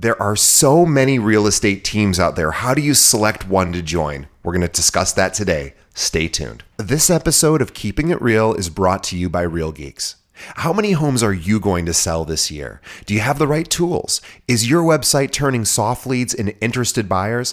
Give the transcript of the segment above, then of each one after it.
There are so many real estate teams out there. How do you select one to join? We're going to discuss that today. Stay tuned. This episode of Keeping It Real is brought to you by Real Geeks. How many homes are you going to sell this year? Do you have the right tools? Is your website turning soft leads into interested buyers?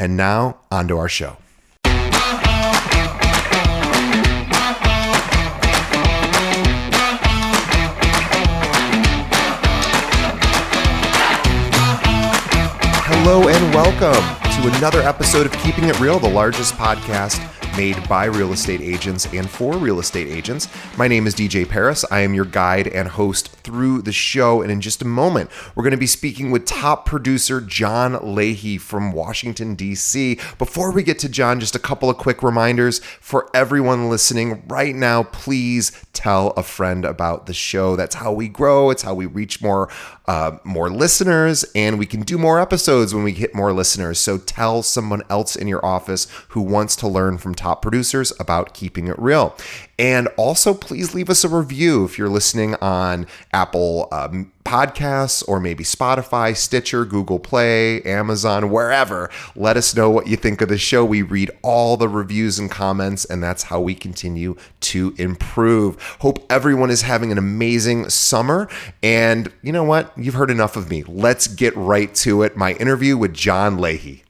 And now, on to our show. Hello and welcome to another episode of Keeping It Real, the largest podcast made by real estate agents and for real estate agents. My name is DJ Paris. I am your guide and host through the show. And in just a moment, we're going to be speaking with top producer John Lahey from Washington, D.C. Before we get to John, just a couple of quick reminders for everyone listening right now. Please tell a friend about the show. That's how we grow. It's how we reach more uh, more listeners, and we can do more episodes when we hit more listeners. So tell someone else in your office who wants to learn from top producers about keeping it real. And also, please leave us a review if you're listening on Apple um, Podcasts or maybe Spotify, Stitcher, Google Play, Amazon, wherever. Let us know what you think of the show. We read all the reviews and comments, and that's how we continue to improve. Hope everyone is having an amazing summer. And you know what? You've heard enough of me. Let's get right to it. My interview with John Lahey.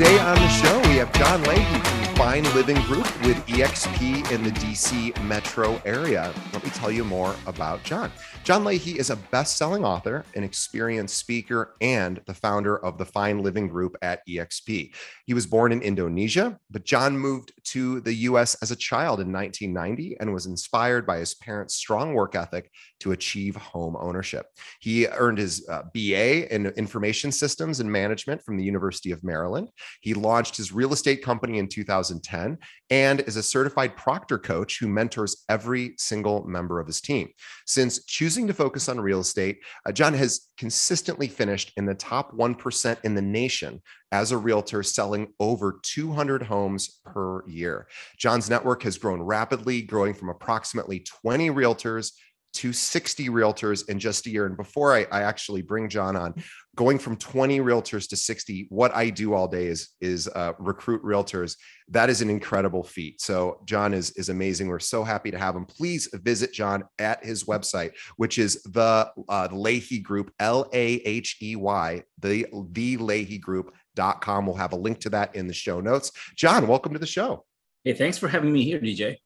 Today on the show, we have John Lahey Fine Living Group with EXP in the DC metro area. Let me tell you more about John. John Lahey is a best selling author, an experienced speaker, and the founder of the Fine Living Group at EXP. He was born in Indonesia, but John moved to the US as a child in 1990 and was inspired by his parents' strong work ethic to achieve home ownership. He earned his uh, BA in information systems and management from the University of Maryland. He launched his real estate company in 2010 and is a certified proctor coach who mentors every single member of his team. Since choosing to focus on real estate, uh, John has consistently finished in the top 1% in the nation as a realtor selling over 200 homes per year. John's network has grown rapidly, growing from approximately 20 realtors to 60 realtors in just a year. And before I, I, actually bring John on, going from 20 realtors to 60, what I do all day is is uh, recruit realtors. That is an incredible feat. So John is is amazing. We're so happy to have him. Please visit John at his website, which is the uh, Lahey Group, L A H E Y, the the Lahey Group. Dot com. We'll have a link to that in the show notes. John, welcome to the show. Hey, thanks for having me here, DJ.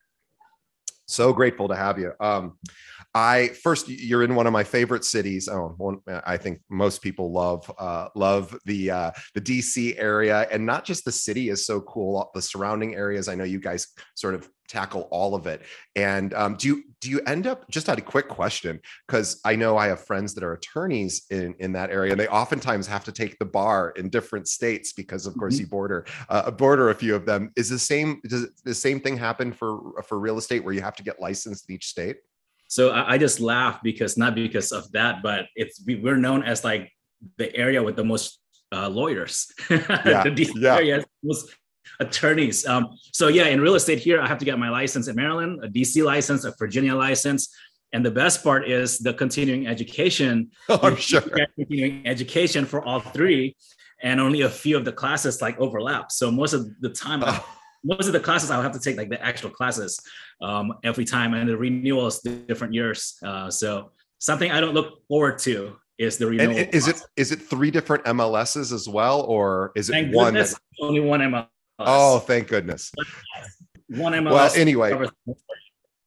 So grateful to have you. Um, I first, you're in one of my favorite cities. Oh, one, I think most people love uh, love the uh, the DC area, and not just the city is so cool. The surrounding areas. I know you guys sort of tackle all of it. And um, do you do you end up just had a quick question because I know I have friends that are attorneys in in that area, and they oftentimes have to take the bar in different states because, of course, mm-hmm. you border uh, border a few of them. Is the same does the same thing happen for for real estate where you have to get licensed in each state? So I, I just laugh because not because of that, but it's we, we're known as like the area with the most uh, lawyers. Yeah. the yeah. area most attorneys. Um, so yeah, in real estate here, I have to get my license in Maryland, a DC license, a Virginia license. And the best part is the continuing education. Oh, I'm sure. Continuing education for all three, and only a few of the classes like overlap. So most of the time, oh. Most of the classes I'll have to take like the actual classes um, every time, and the renewals different years. Uh, so something I don't look forward to is the renewal. And is it is it three different MLSs as well, or is it thank one? Goodness, only one MLS. Oh, thank goodness. One MLS. Well, anyway,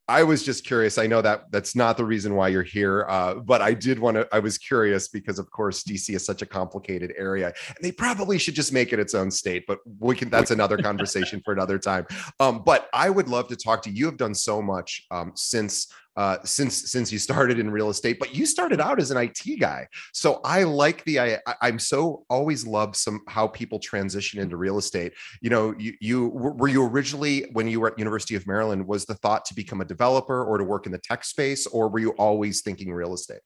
I was just curious. I know that that's not the reason why you're here, uh, but I did want to. I was curious because, of course, DC is such a complicated area, and they probably should just make it its own state. But we can. That's another conversation for another time. Um, but I would love to talk to you. You have done so much um, since uh, since since you started in real estate, but you started out as an IT guy. So I like the I, I'm so always love some how people transition into real estate. You know, you you were you originally when you were at University of Maryland was the thought to become a developer or to work in the tech space, or were you always thinking real estate?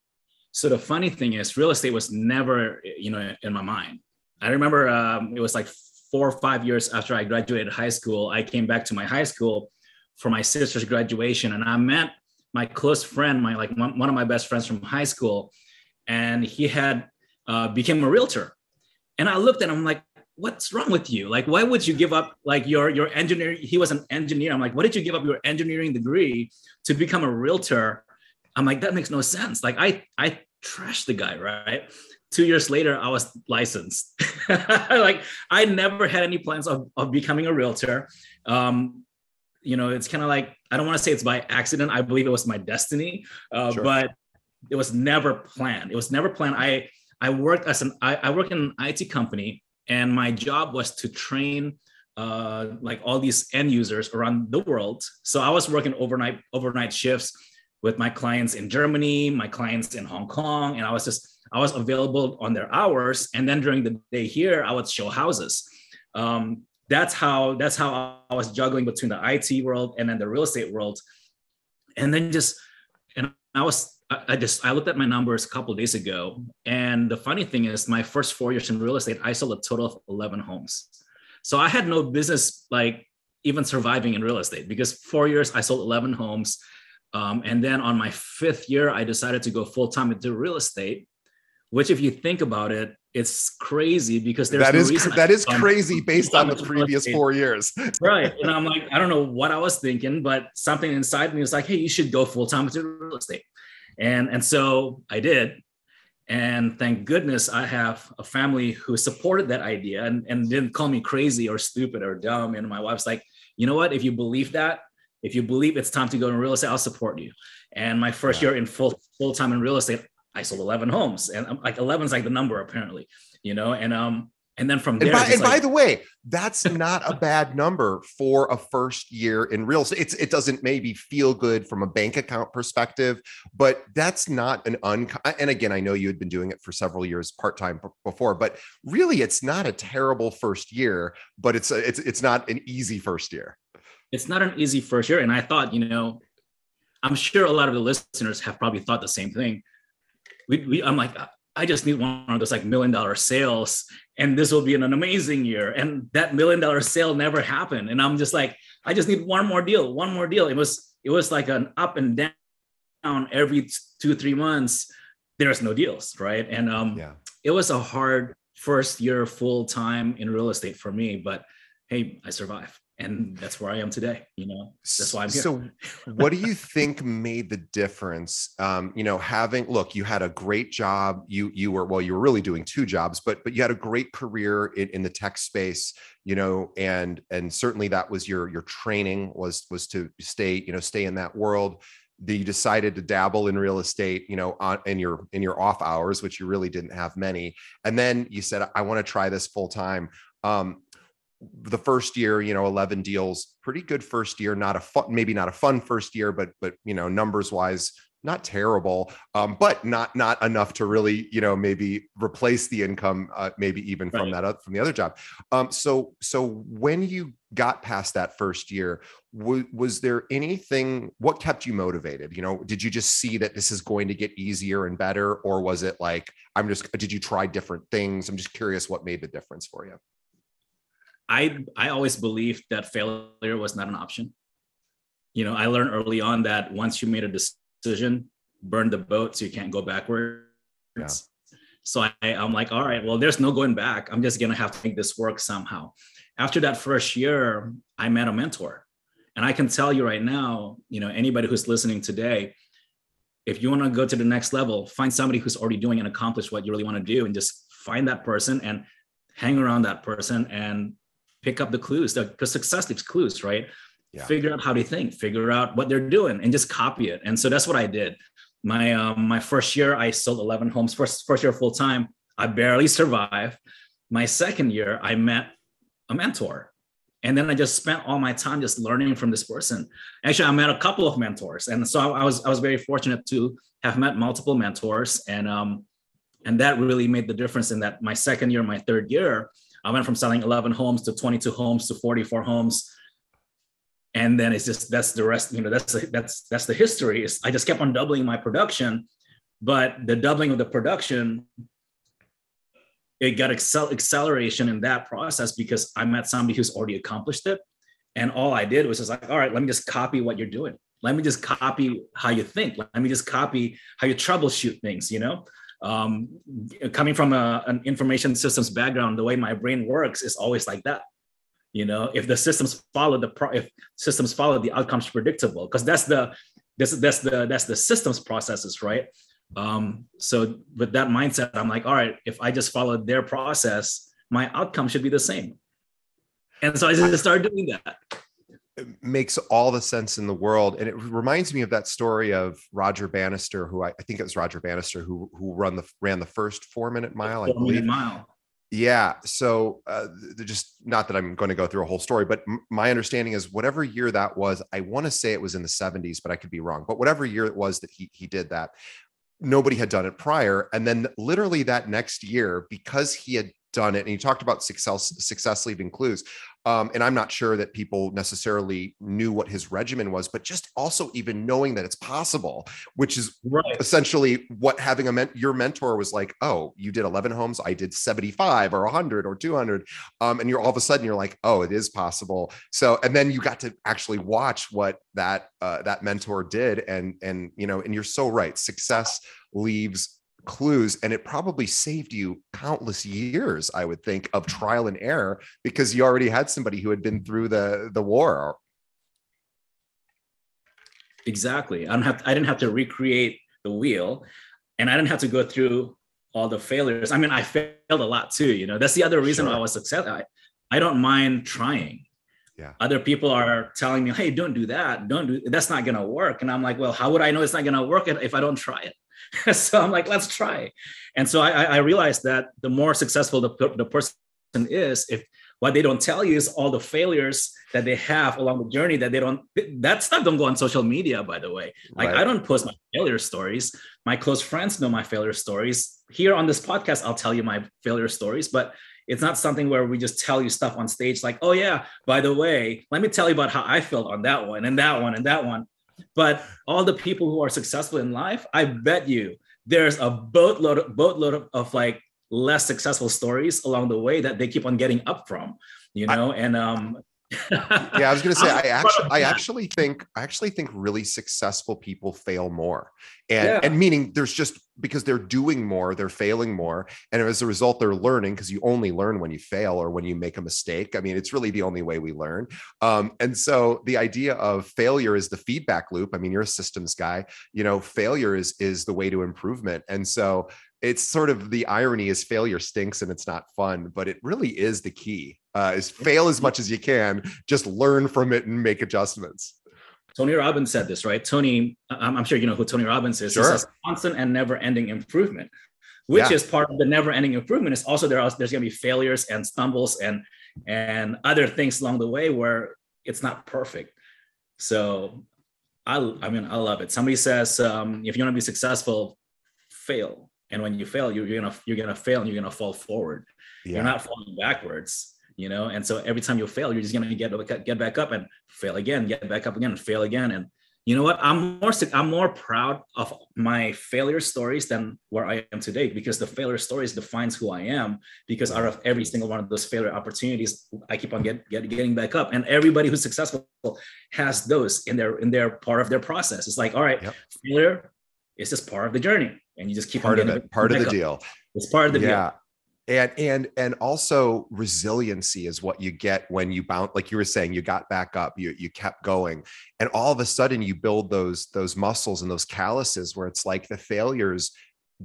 So the funny thing is, real estate was never you know in my mind. I remember um, it was like four or five years after I graduated high school, I came back to my high school for my sister's graduation, and I met my close friend, my like one, one of my best friends from high school, and he had uh, became a realtor. And I looked at him like, what's wrong with you? Like, why would you give up like your your engineering? He was an engineer. I'm like, what did you give up your engineering degree to become a realtor? I'm like, that makes no sense. Like, I I trashed the guy, right? Two years later, I was licensed. like, I never had any plans of, of becoming a realtor. Um, you know, it's kind of like I don't want to say it's by accident. I believe it was my destiny, uh, sure. but it was never planned. It was never planned. I I worked as an I, I work in an IT company, and my job was to train uh, like all these end users around the world. So I was working overnight overnight shifts with my clients in Germany, my clients in Hong Kong, and I was just I was available on their hours. And then during the day here, I would show houses. Um, that's how that's how I was juggling between the IT world and then the real estate world. And then just and I was I just I looked at my numbers a couple days ago, and the funny thing is, my first four years in real estate, I sold a total of eleven homes. So I had no business like even surviving in real estate because four years I sold eleven homes, um, and then on my fifth year, I decided to go full time into real estate. Which, if you think about it, it's crazy because there's that no is that is crazy based on the previous four years. Right and i'm like i don't know what i was thinking but something inside me was like hey you should go full-time into real estate. And and so i did and thank goodness i have a family who supported that idea and, and didn't call me crazy or stupid or dumb and my wife's like you know what? If you believe that if you believe it's time to go in real estate i'll support you. And my first yeah. year in full full time in real estate I sold 11 homes and I'm like 11 is like the number apparently, you know, and, um, and then from there, and, by, and like, by, the way, that's not a bad number for a first year in real estate. It's, it doesn't maybe feel good from a bank account perspective, but that's not an un. And again, I know you had been doing it for several years part time before, but really, it's not a terrible first year. But it's a, it's it's not an easy first year. It's not an easy first year, and I thought, you know, I'm sure a lot of the listeners have probably thought the same thing we, we I'm like, I just need one of those like million dollar sales and this will be an, amazing year. And that million dollar sale never happened. And I'm just like, I just need one more deal, one more deal. It was, it was like an up and down every two, three months. There's no deals. Right. And um, yeah. it was a hard first year full time in real estate for me, but hey, I survived and that's where I am today. You know, that's why I'm here. So, what do you think made the difference? Um, you know, having look, you had a great job. You you were well, you were really doing two jobs, but but you had a great career in, in the tech space. You know, and and certainly that was your your training was was to stay you know stay in that world. That you decided to dabble in real estate, you know, on in your in your off hours, which you really didn't have many, and then you said, "I want to try this full time." Um, the first year, you know, 11 deals, pretty good first year, not a fun, maybe not a fun first year, but, but, you know, numbers wise, not terrible, um, but not, not enough to really, you know, maybe replace the income, uh, maybe even right. from that, from the other job. Um, so, so when you got past that first year, w- was there anything, what kept you motivated? You know, did you just see that this is going to get easier and better? Or was it like, I'm just, did you try different things? I'm just curious what made the difference for you. I I always believed that failure was not an option. You know, I learned early on that once you made a decision, burn the boat so you can't go backwards. Yeah. So I, I'm like, all right, well, there's no going back. I'm just gonna have to make this work somehow. after that first year, I met a mentor. And I can tell you right now, you know, anybody who's listening today, if you want to go to the next level, find somebody who's already doing and accomplished what you really want to do and just find that person and hang around that person and pick up the clues because success leaves clues, right? Yeah. Figure out how they think, figure out what they're doing, and just copy it. And so that's what I did. My um, my first year, I sold 11 homes. First first year full time, I barely survived. My second year, I met a mentor, and then I just spent all my time just learning from this person. Actually, I met a couple of mentors, and so I was I was very fortunate to have met multiple mentors, and um, and that really made the difference in that my second year, my third year, I went from selling 11 homes to 22 homes to 44 homes. And then it's just that's the rest, you know, that's that's that's the history. Is I just kept on doubling my production, but the doubling of the production, it got accel- acceleration in that process because I met somebody who's already accomplished it. And all I did was just like, all right, let me just copy what you're doing. Let me just copy how you think. Let me just copy how you troubleshoot things, you know? Um, coming from a, an information systems background, the way my brain works is always like that. You know, if the systems follow the pro- if systems follow the outcomes predictable, because that's the that's that's the that's the systems processes, right? Um, so with that mindset, I'm like, all right, if I just follow their process, my outcome should be the same. And so I just started doing that makes all the sense in the world and it reminds me of that story of roger bannister who i, I think it was roger bannister who who run the ran the first four minute mile four i believe. mile. Yeah so uh, just not that i'm going to go through a whole story but m- my understanding is whatever year that was i want to say it was in the 70s but i could be wrong but whatever year it was that he he did that nobody had done it prior and then literally that next year because he had done it and he talked about success success leaving clues um, and I'm not sure that people necessarily knew what his regimen was, but just also even knowing that it's possible, which is right. essentially what having a men- your mentor was like. Oh, you did 11 homes, I did 75 or 100 or 200, um, and you're all of a sudden you're like, oh, it is possible. So, and then you got to actually watch what that uh, that mentor did, and and you know, and you're so right. Success leaves clues and it probably saved you countless years i would think of mm. trial and error because you already had somebody who had been mm. through the the war exactly i don't have i didn't have to recreate the wheel and i didn't have to go through all the failures i mean i failed a lot too you know that's the other reason sure. why i was successful I, I don't mind trying yeah. Other people are telling me, "Hey, don't do that. Don't do that's not going to work." And I'm like, "Well, how would I know it's not going to work if I don't try it?" so I'm like, let's try. And so I, I realized that the more successful the, the person is, if what they don't tell you is all the failures that they have along the journey that they don't that stuff don't go on social media by the way like right. i don't post my failure stories my close friends know my failure stories here on this podcast i'll tell you my failure stories but it's not something where we just tell you stuff on stage like oh yeah by the way let me tell you about how i felt on that one and that one and that one but all the people who are successful in life, I bet you there's a boatload of, boatload of, of like less successful stories along the way that they keep on getting up from, you know. I, and um, yeah, I was going to say, I actually, I actually think, I actually think really successful people fail more, and yeah. and meaning there's just because they're doing more, they're failing more, and as a result, they're learning because you only learn when you fail or when you make a mistake. I mean, it's really the only way we learn. Um, and so the idea of failure is the feedback loop. I mean, you're a systems guy, you know, failure is is the way to improvement, and so it's sort of the irony is failure stinks and it's not fun, but it really is the key. Uh, is fail as much as you can, just learn from it and make adjustments. Tony Robbins said this, right? Tony, I'm, I'm sure you know who Tony Robbins is. Sure. He says constant and never-ending improvement, which yeah. is part of the never-ending improvement. Is also there are there's going to be failures and stumbles and and other things along the way where it's not perfect. So I I mean I love it. Somebody says um, if you want to be successful, fail and when you fail you're, you're gonna you're gonna fail and you're gonna fall forward. Yeah. you're not falling backwards you know? And so every time you fail you're just gonna get get back up and fail again get back up again and fail again. And you know what? I'm more i'm more proud of my failure stories than where i am today because the failure stories defines who i am because out of every single one of those failure opportunities i keep on get, get, getting back up. And everybody who's successful has those in their in their part of their process. It's like all right yep. failure is just part of the journey and you just keep part of it, part of the deal. It's part of the yeah. deal. and and and also resiliency is what you get when you bounce like you were saying you got back up you you kept going and all of a sudden you build those those muscles and those calluses where it's like the failures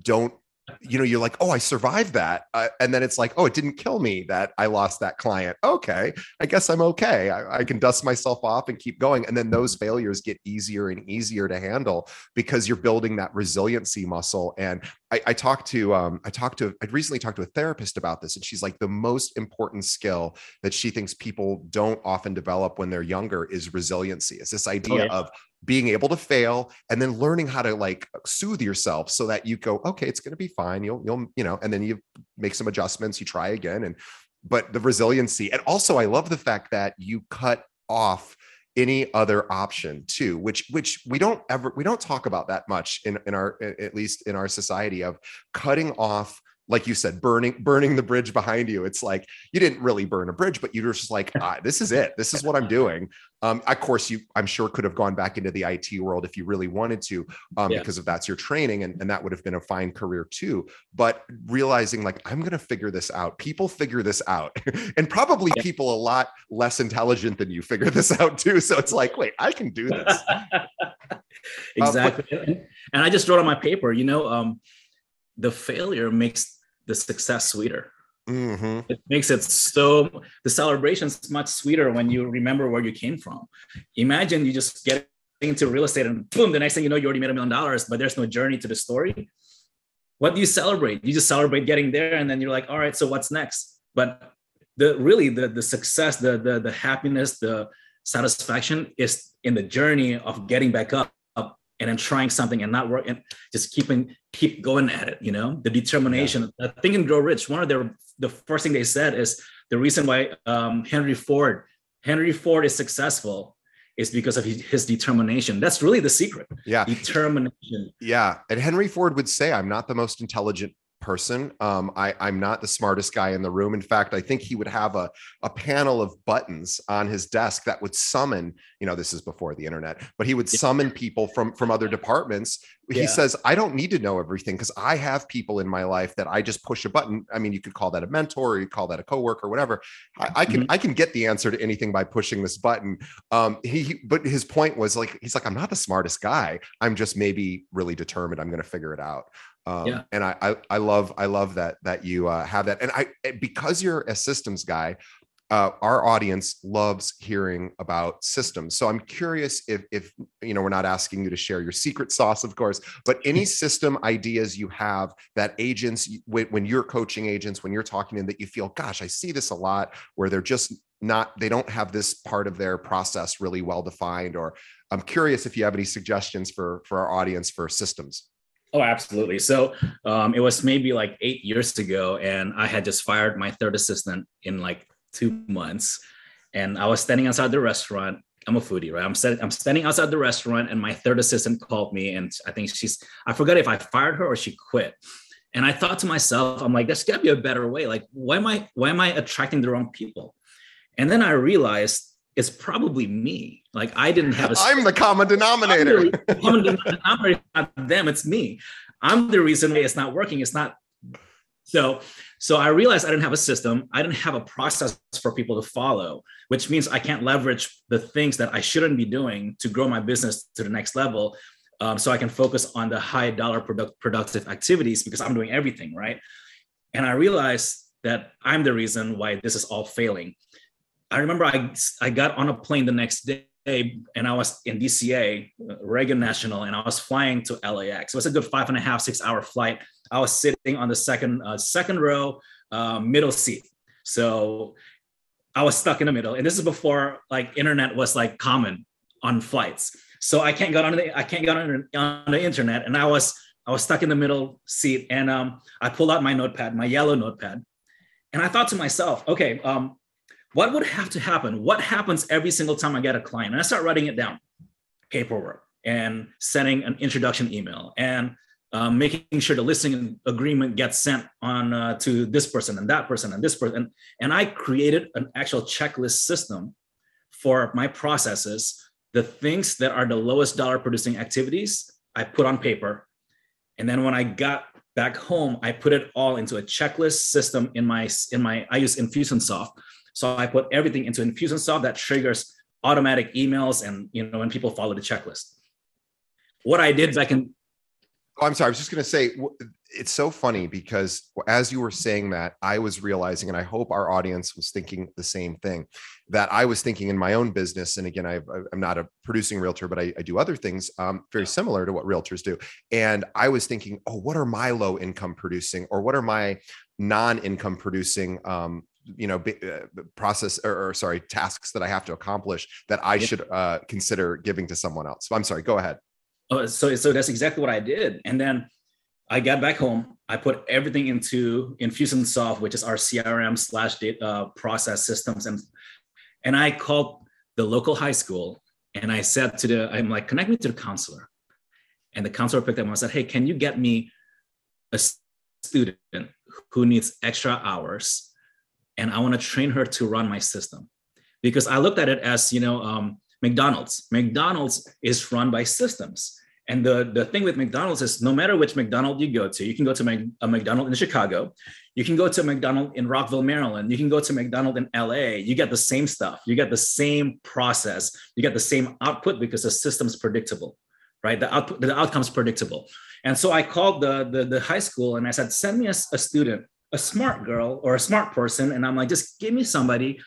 don't you know you're like oh i survived that uh, and then it's like oh it didn't kill me that i lost that client. Okay i guess i'm okay. I, I, can dust myself off and keep going and then those failures get easier and easier to handle because you're building that resiliency muscle and i, I talked to um, i talked to i recently talked to a therapist about this and she's like the most important skill that she thinks people don't often develop when they're younger is resiliency it's this idea oh, yeah. of being able to fail and then learning how to like soothe yourself so that you go okay it's going to be fine you'll you'll you know and then you make some adjustments you try again and but the resiliency and also i love the fact that you cut off any other option too which which we don't ever we don't talk about that much in in our at least in our society of cutting off like you said, burning burning the bridge behind you. It's like you didn't really burn a bridge, but you're just like, ah, this is it. This is what I'm doing. Um, of course, you I'm sure could have gone back into the IT world if you really wanted to, um, yeah. because if that's your training, and, and that would have been a fine career too. But realizing like I'm gonna figure this out. People figure this out, and probably yeah. people a lot less intelligent than you figure this out too. So it's like, wait, I can do this. exactly. Uh, but, and I just wrote on my paper, you know, um, the failure makes the success sweeter. Mm-hmm. It makes it so the celebration's much sweeter when you remember where you came from. Imagine you just get into real estate and boom, the next thing you know, you already made a million dollars, but there's no journey to the story. What do you celebrate? You just celebrate getting there, and then you're like, all right, so what's next? But the really the the success, the the the happiness, the satisfaction is in the journey of getting back up and then trying something and not work and just keeping keep going at it you know? The determination yeah. think and grow rich. One of their the first thing they said is the reason why um, henry ford henry ford is successful is because of his determination. That's really the secret. Yeah. Determination. Yeah. And henry ford would say i'm not the most intelligent person. Um, I, I'm not the smartest guy in the room. In fact, I think he would have a, a panel of buttons on his desk that would summon, you know, this is before the internet, but he would summon people from, from other departments. He yeah. says, I don't need to know everything because I have people in my life that I just push a button. I mean, you could call that a mentor or you call that a coworker, whatever. I, I can, mm-hmm. I can get the answer to anything by pushing this button. Um, he, he, but his point was like, he's like, I'm not the smartest guy. I'm just maybe really determined. I'm going to figure it out. Um, yeah. and I, I, I love I love that that you uh, have that and I eh, because you're a systems guy uh, our audience loves hearing about systems. So I'm curious if, if you know, we're not asking you to share your secret sauce, of course, but any system ideas you have that agents, when you're coaching agents, when you're talking to them, that you feel, gosh, I see this a lot, where they're just not, they don't have this part of their process really well defined. Or I'm curious if you have any suggestions for for our audience for systems. Oh, absolutely. So um, it was maybe like eight years ago, and I had just fired my third assistant in like two months. And I was standing outside the restaurant. I'm a foodie, right? I'm, set, I'm standing outside the restaurant, and my third assistant called me, and I think she's, I forgot if I fired her or she quit. And I thought to myself, I'm like, there's gotta be a better way. Like, why am I, why am I attracting the wrong people? And then I realized it's probably me. Like I didn't have a. I'm the common denominator. The common denominator, not them. It's me. I'm the reason why it's not working. It's not. So, so I realized I didn't have a system. I didn't have a process for people to follow, which means I can't leverage the things that I shouldn't be doing to grow my business to the next level. Um, so I can focus on the high dollar product, productive activities because I'm doing everything right. And I realized that I'm the reason why this is all failing I remember I, I got on a plane the next day and I was in DCA, Reagan National, and I was flying to LAX. It was a good five and a half, six hour flight. I was sitting on the second uh, second row, uh, middle seat. So I was stuck in the middle. And this is before like internet was like common on flights. So I can't get on the I can't get on, on the internet. And I was I was stuck in the middle seat. And um, I pulled out my notepad, my yellow notepad. And I thought to myself, okay, um, what would have to happen? What happens every single time I get a client? And I start writing it down, paperwork, and sending an introduction email, and um, making sure the listing agreement gets sent on uh, to this person and that person and this person. And, and I created an actual checklist system for my processes. The things that are the lowest dollar producing activities, I put on paper. And then when I got back home, I put it all into a checklist system in my in my I use Infusionsoft. So I put everything into Infusionsoft that triggers automatic emails and you know when people follow the checklist. What I did back in Oh, I'm sorry. I was just going to say it's so funny because as you were saying that, I was realizing, and I hope our audience was thinking the same thing that I was thinking in my own business. And again, I, am not a producing realtor, but I, I do other things um, very similar to what realtors do. And I was thinking, oh, what are my low income producing, or what are my non income producing um, you know uh, process or, or, sorry tasks that i have to accomplish that i should uh, consider giving to someone else. I'm sorry go ahead. Oh, so so that's exactly what I did. And then I got back home. I put everything into Infusionsoft, which is our CRM slash data uh, process systems, and and I called the local high school and I said to the I'm like connect me to the counselor, and the counselor picked up and I said, Hey, can you get me a student who needs extra hours, and I want to train her to run my system, because I looked at it as you know. Um, McDonald's. McDonald's is run by systems. And the, the thing with McDonald's is no matter which McDonald's you go to, you can go to a McDonald's in Chicago, you can go to a McDonald's in Rockville, Maryland, you can go to McDonald's in LA, you get the same stuff, you get the same process, you get the same output because the system's predictable, right? The output, the outcome's predictable. And so I called the, the, the high school and I said, send me a, a, student, a smart girl or a smart person. And I'm like, just give me somebody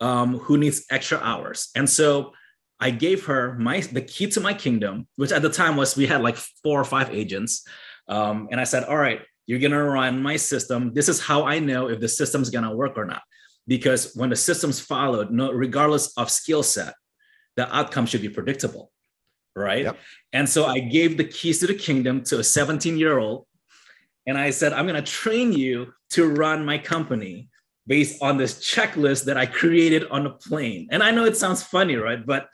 um, who needs extra hours. And so I gave her my the key to my kingdom, which at the time was we had like four or five agents. Um, and I said, all right, you're gonna run my system. This is how I know if the system's gonna work or not. Because when the system's followed, no, regardless of skill set, the outcome should be predictable. Right. Yep. And so I gave the keys to the kingdom to a 17 year old. And I said, I'm gonna train you to run my company based on this checklist that I created on a plane. And I know it sounds funny, right? But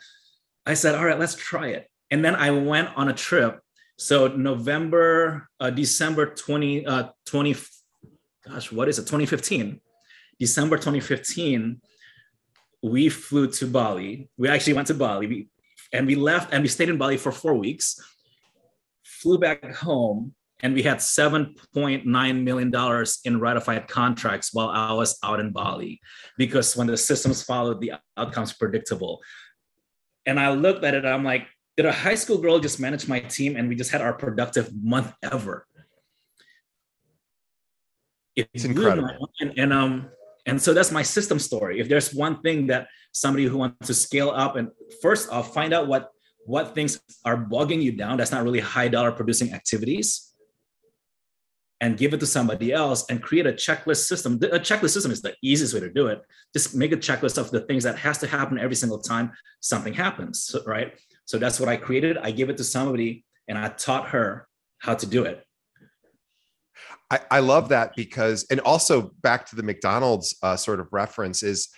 I said, all right, let's try it. And then I went on a trip. So November, uh, December 20, uh, 20, gosh, what is it? 2015. December 2015, we flew to Bali. We actually went to Bali and we left and we stayed in Bali for four weeks, flew back home, and we had $7.9 million in ratified contracts while I was out in Bali because when the systems followed, the outcomes predictable. And I looked at it, I'm like, did a high school girl just manage my team and we just had our productive month ever? it's incredible. And, and um, and so that's my system story. If there's one thing that somebody who wants to scale up and first off find out what what things are bogging you down that's not really high dollar producing activities and give it to somebody else and create a checklist system. A checklist system is the easiest way to do it. Just make a checklist of the things that has to happen every single time something happens, right? So that's what I created. I give it to somebody and I taught her how to do it. I, I love that because, and also back to the McDonald's uh, sort of reference is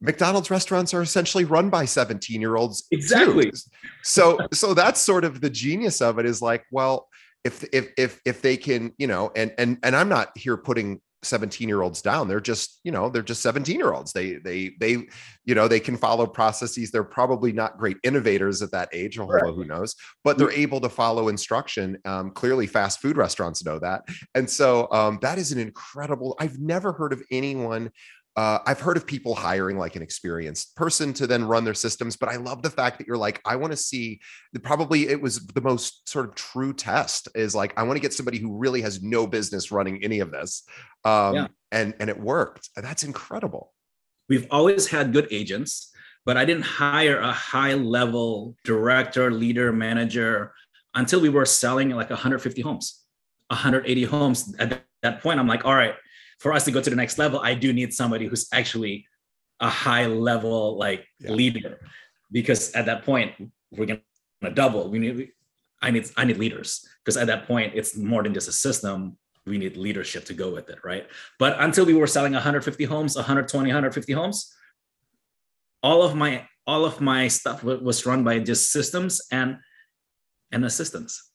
McDonald's restaurants are essentially run by 17 year olds. Exactly. Too. So, so that's sort of the genius of it is like, well, if if if if they can you know and and and i'm not here putting 17 year olds down. They're just you know they're just 17 year olds they they they you know they can follow processes. They're probably not great innovators at that age. Although right. who knows? But they're able to follow instruction. Um, clearly fast food restaurants know that. And so um, that is an incredible i've never heard of anyone uh, I've heard of people hiring like an experienced person to then run their systems, but I love the fact that you're like, I want to see. Probably it was the most sort of true test is like, I want to get somebody who really has no business running any of this, um, yeah. and and it worked. That's incredible. We've always had good agents, but I didn't hire a high level director, leader, manager until we were selling like 150 homes, 180 homes. At that point, I'm like, all right for us to go to the next level, I do need somebody who's actually a high level like yeah. leader, because at that point we're gonna double. We need I need I need leaders because at that point it's more than just a system. We need leadership to go with it, right? But until we were selling 150 homes, 120, 150 homes, all of my all of my stuff was run by just systems and and assistants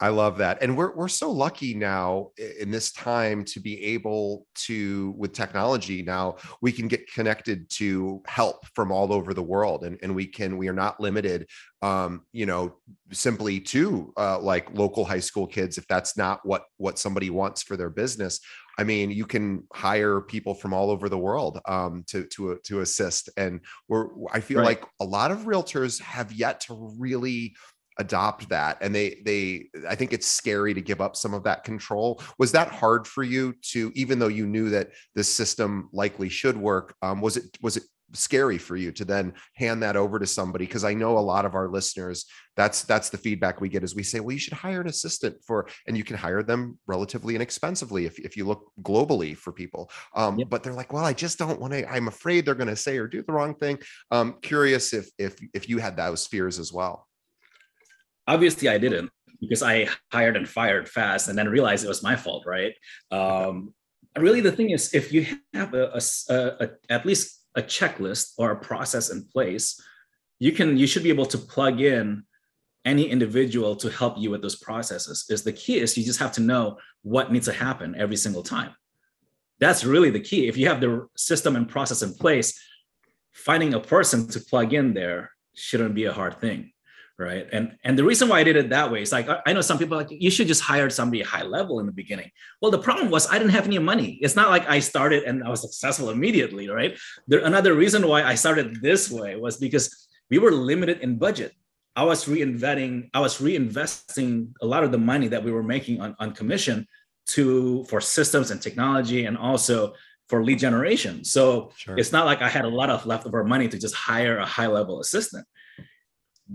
I love that. And we're we're so lucky now in this time to be able to with technology now we can get connected to help from all over the world and and we can we are not limited um you know simply to uh like local high school kids if that's not what what somebody wants for their business. I mean, you can hire people from all over the world um, to to to assist, and we're. I feel right. like a lot of realtors have yet to really adopt that and they they i think it's scary to give up some of that control. Was that hard for you to even though you knew that this system likely should work um, was it was it scary for you to then hand that over to somebody? Because i know a lot of our listeners that's that's the feedback we get is we say well you should hire an assistant for and you can hire them relatively inexpensively if, if you look globally for people. Um, yep. but they're like well i just don't want to i'm afraid they're going to say or do the wrong thing. Um curious if if if you had those fears as well obviously I didn't because I hired and fired fast and then realized it was my fault, right? Um, really, the thing is, if you have a, a, a, at least a checklist or a process in place, you can you should be able to plug in any individual to help you with those processes. Is the key is you just have to know what needs to happen every single time. That's really the key. If you have the system and process in place, finding a person to plug in there shouldn't be a hard thing right? And and the reason why i did it that way is like i know some people like you should just hire somebody high level in the beginning. Well the problem was i didn't have any money. It's not like i started and i was successful immediately right? There, another reason why i started this way was because we were limited in budget. I was reinventing i was reinvesting a lot of the money that we were making on, on commission to for systems and technology and also for lead generation. So sure. it's not like i had a lot of leftover money to just hire a high level assistant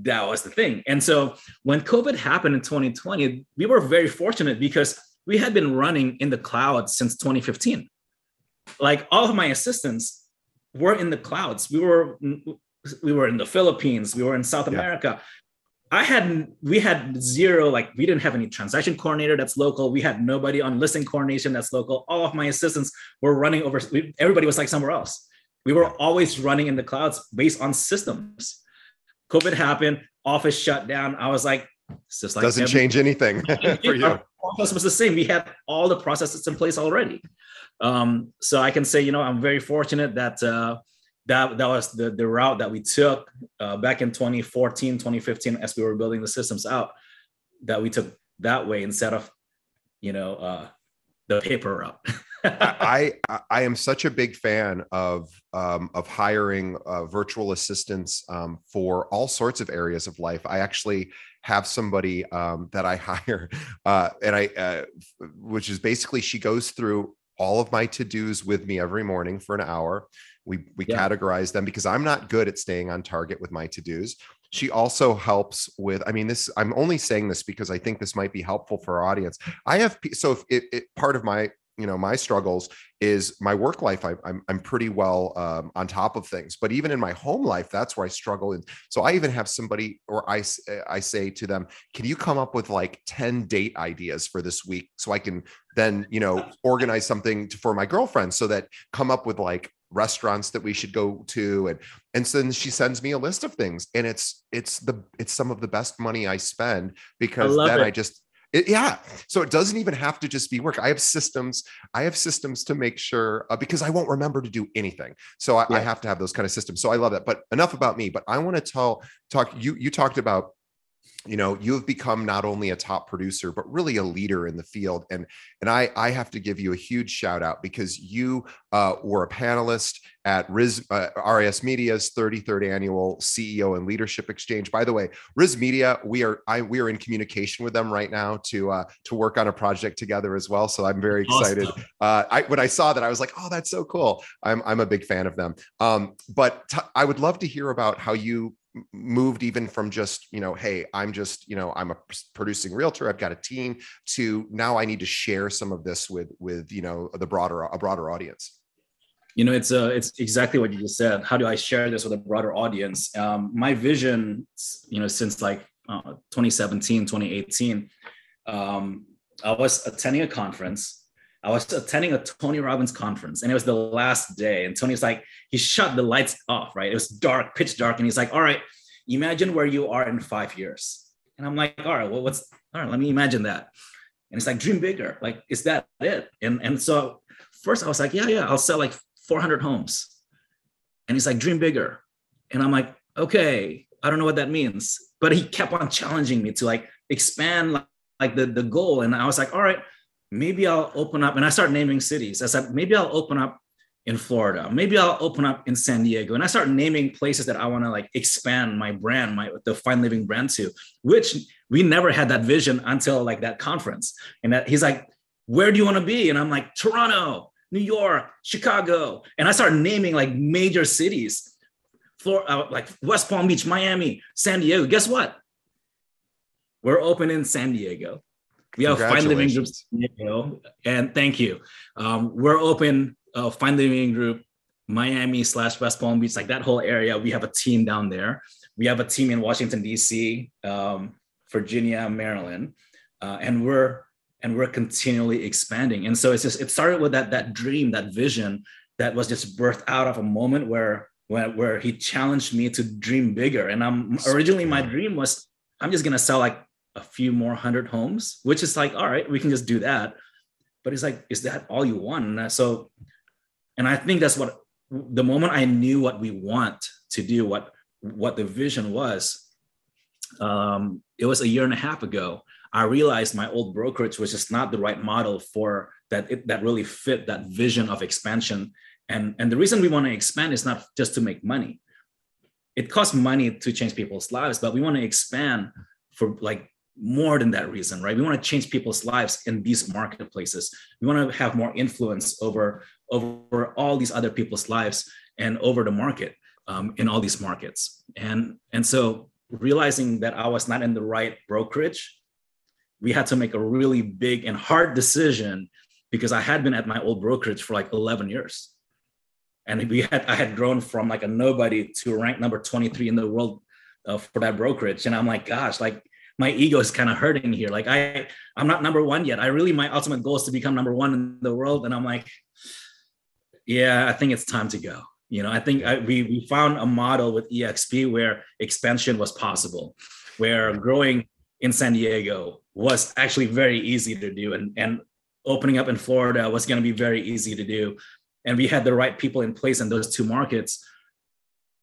that was the thing. And so when COVID happened in 2020, we were very fortunate because we had been running in the cloud since 2015. Like all of my assistants were in the clouds. We were we were in the Philippines, we were in South yeah. America. I had we had zero like we didn't have any transaction coordinator that's local. We had nobody on listing coordination that's local. All of my assistants were running over. Everybody was like somewhere else. We were always running in the clouds based on systems COVID happened, office shut down. I was like, it's just like doesn't every- change anything for you. process was the same. We had all the processes in place already. Um, so I can say, you know, I'm very fortunate that uh, that that was the, the route that we took uh, back in 2014, 2015, as we were building the systems out, that we took that way instead of, you know, uh, the paper route. I, I, I am such a big fan of um, of hiring uh, virtual assistants um, for all sorts of areas of life. I actually have somebody um, that I hire, uh, and I uh, which is basically she goes through all of my to dos with me every morning for an hour. We we yeah. categorize them because I'm not good at staying on target with my to dos. She also helps with, I mean, this, I'm only saying this because I think this might be helpful for our audience. I have, so if it, it part of my you know my struggles is my work life I, am I'm, I'm pretty well um, on top of things but even in my home life that's where i struggle and so i even have somebody or i i say to them can you come up with like 10 date ideas for this week so i can then you know organize something to, for my girlfriend so that come up with like restaurants that we should go to and and so then she sends me a list of things and it's it's the it's some of the best money i spend because I then it. i just it, yeah. So it doesn't even have to just be work. I have systems. I have systems to make sure uh, because I won't remember to do anything. So I, yeah. I have to have those kind of systems. So I love that. But enough about me. But I want to tell talk. You you talked about you know you have become not only a top producer but really a leader in the field and and i i have to give you a huge shout out because you uh, were a panelist at RIS, uh, RIS Media's 33rd annual CEO and Leadership Exchange. By the way, RIS Media, we are I, we are in communication with them right now to uh, to work on a project together as well. So I'm very excited. Awesome. Uh, I, when I saw that, I was like, oh, that's so cool. I'm I'm a big fan of them. Um, but t- I would love to hear about how you moved even from just you know hey i'm just you know i'm a producing realtor i've got a team to now i need to share some of this with with you know the broader a broader audience. You know it's uh it's exactly what you just said. How do i share this with a broader audience? Um, my vision you know since like uh, 2017 2018 um, i was attending a conference I was attending a Tony Robbins conference and it was the last day. And Tony's like, he shut the lights off, right? It was dark, pitch dark. And he's like, all right, imagine where you are in five years. And I'm like, all right, well, what's all right? Let me imagine that. And it's like, dream bigger. Like, is that it? And and so first I was like, yeah, yeah, I'll sell like 400 homes. And he's like, dream bigger. And I'm like, okay, I don't know what that means. But he kept on challenging me to like expand like, like the, the goal. And I was like, all right, maybe I'll open up. And I start naming cities. I said, maybe I'll open up in Florida. Maybe I'll open up in San Diego. And I start naming places that I want to like expand my brand, my the Fine Living brand to, which we never had that vision until like that conference. And that he's like, where do you want to be? And I'm like, Toronto, New York, Chicago. And I start naming like major cities, Florida, uh, like West Palm Beach, Miami, San Diego. Guess what? We're open in San Diego. We have Fine Living Group, and thank you. Um, we're open uh, Fine Living Group, Miami slash West Palm Beach, like that whole area. We have a team down there. We have a team in Washington D.C., um, Virginia, Maryland, uh, and we're and we're continually expanding. And so it's just it started with that that dream, that vision that was just birthed out of a moment where where, where he challenged me to dream bigger. And I'm originally my dream was I'm just gonna sell like a few more hundred homes, which is like, all right, we can just do that. But it's like, is that all you want? And so and i think that's what the moment i knew what we want to do what what the vision was um, it was a year and a half ago i realized my old brokerage was just not the right model for that it, that really fit that vision of expansion and and the reason we want to expand is not just to make money it costs money to change people's lives but we want to expand for like more than that reason, right? We want to change people's lives in these marketplaces. We want to have more influence over over all these other people's lives and over the market um, in all these markets. And and so realizing that I was not in the right brokerage, we had to make a really big and hard decision because I had been at my old brokerage for like 11 years. And we had I had grown from like a nobody to rank number 23 in the world uh, for that brokerage. And I'm like, gosh, like my ego is kind of hurting here. Like I, I'm not number one yet. I really, my ultimate goal is to become number one in the world. And I'm like, yeah, I think it's time to go. You know, I think I, we we found a model with EXP where expansion was possible, where growing in San Diego was actually very easy to do, and and opening up in Florida was going to be very easy to do, and we had the right people in place in those two markets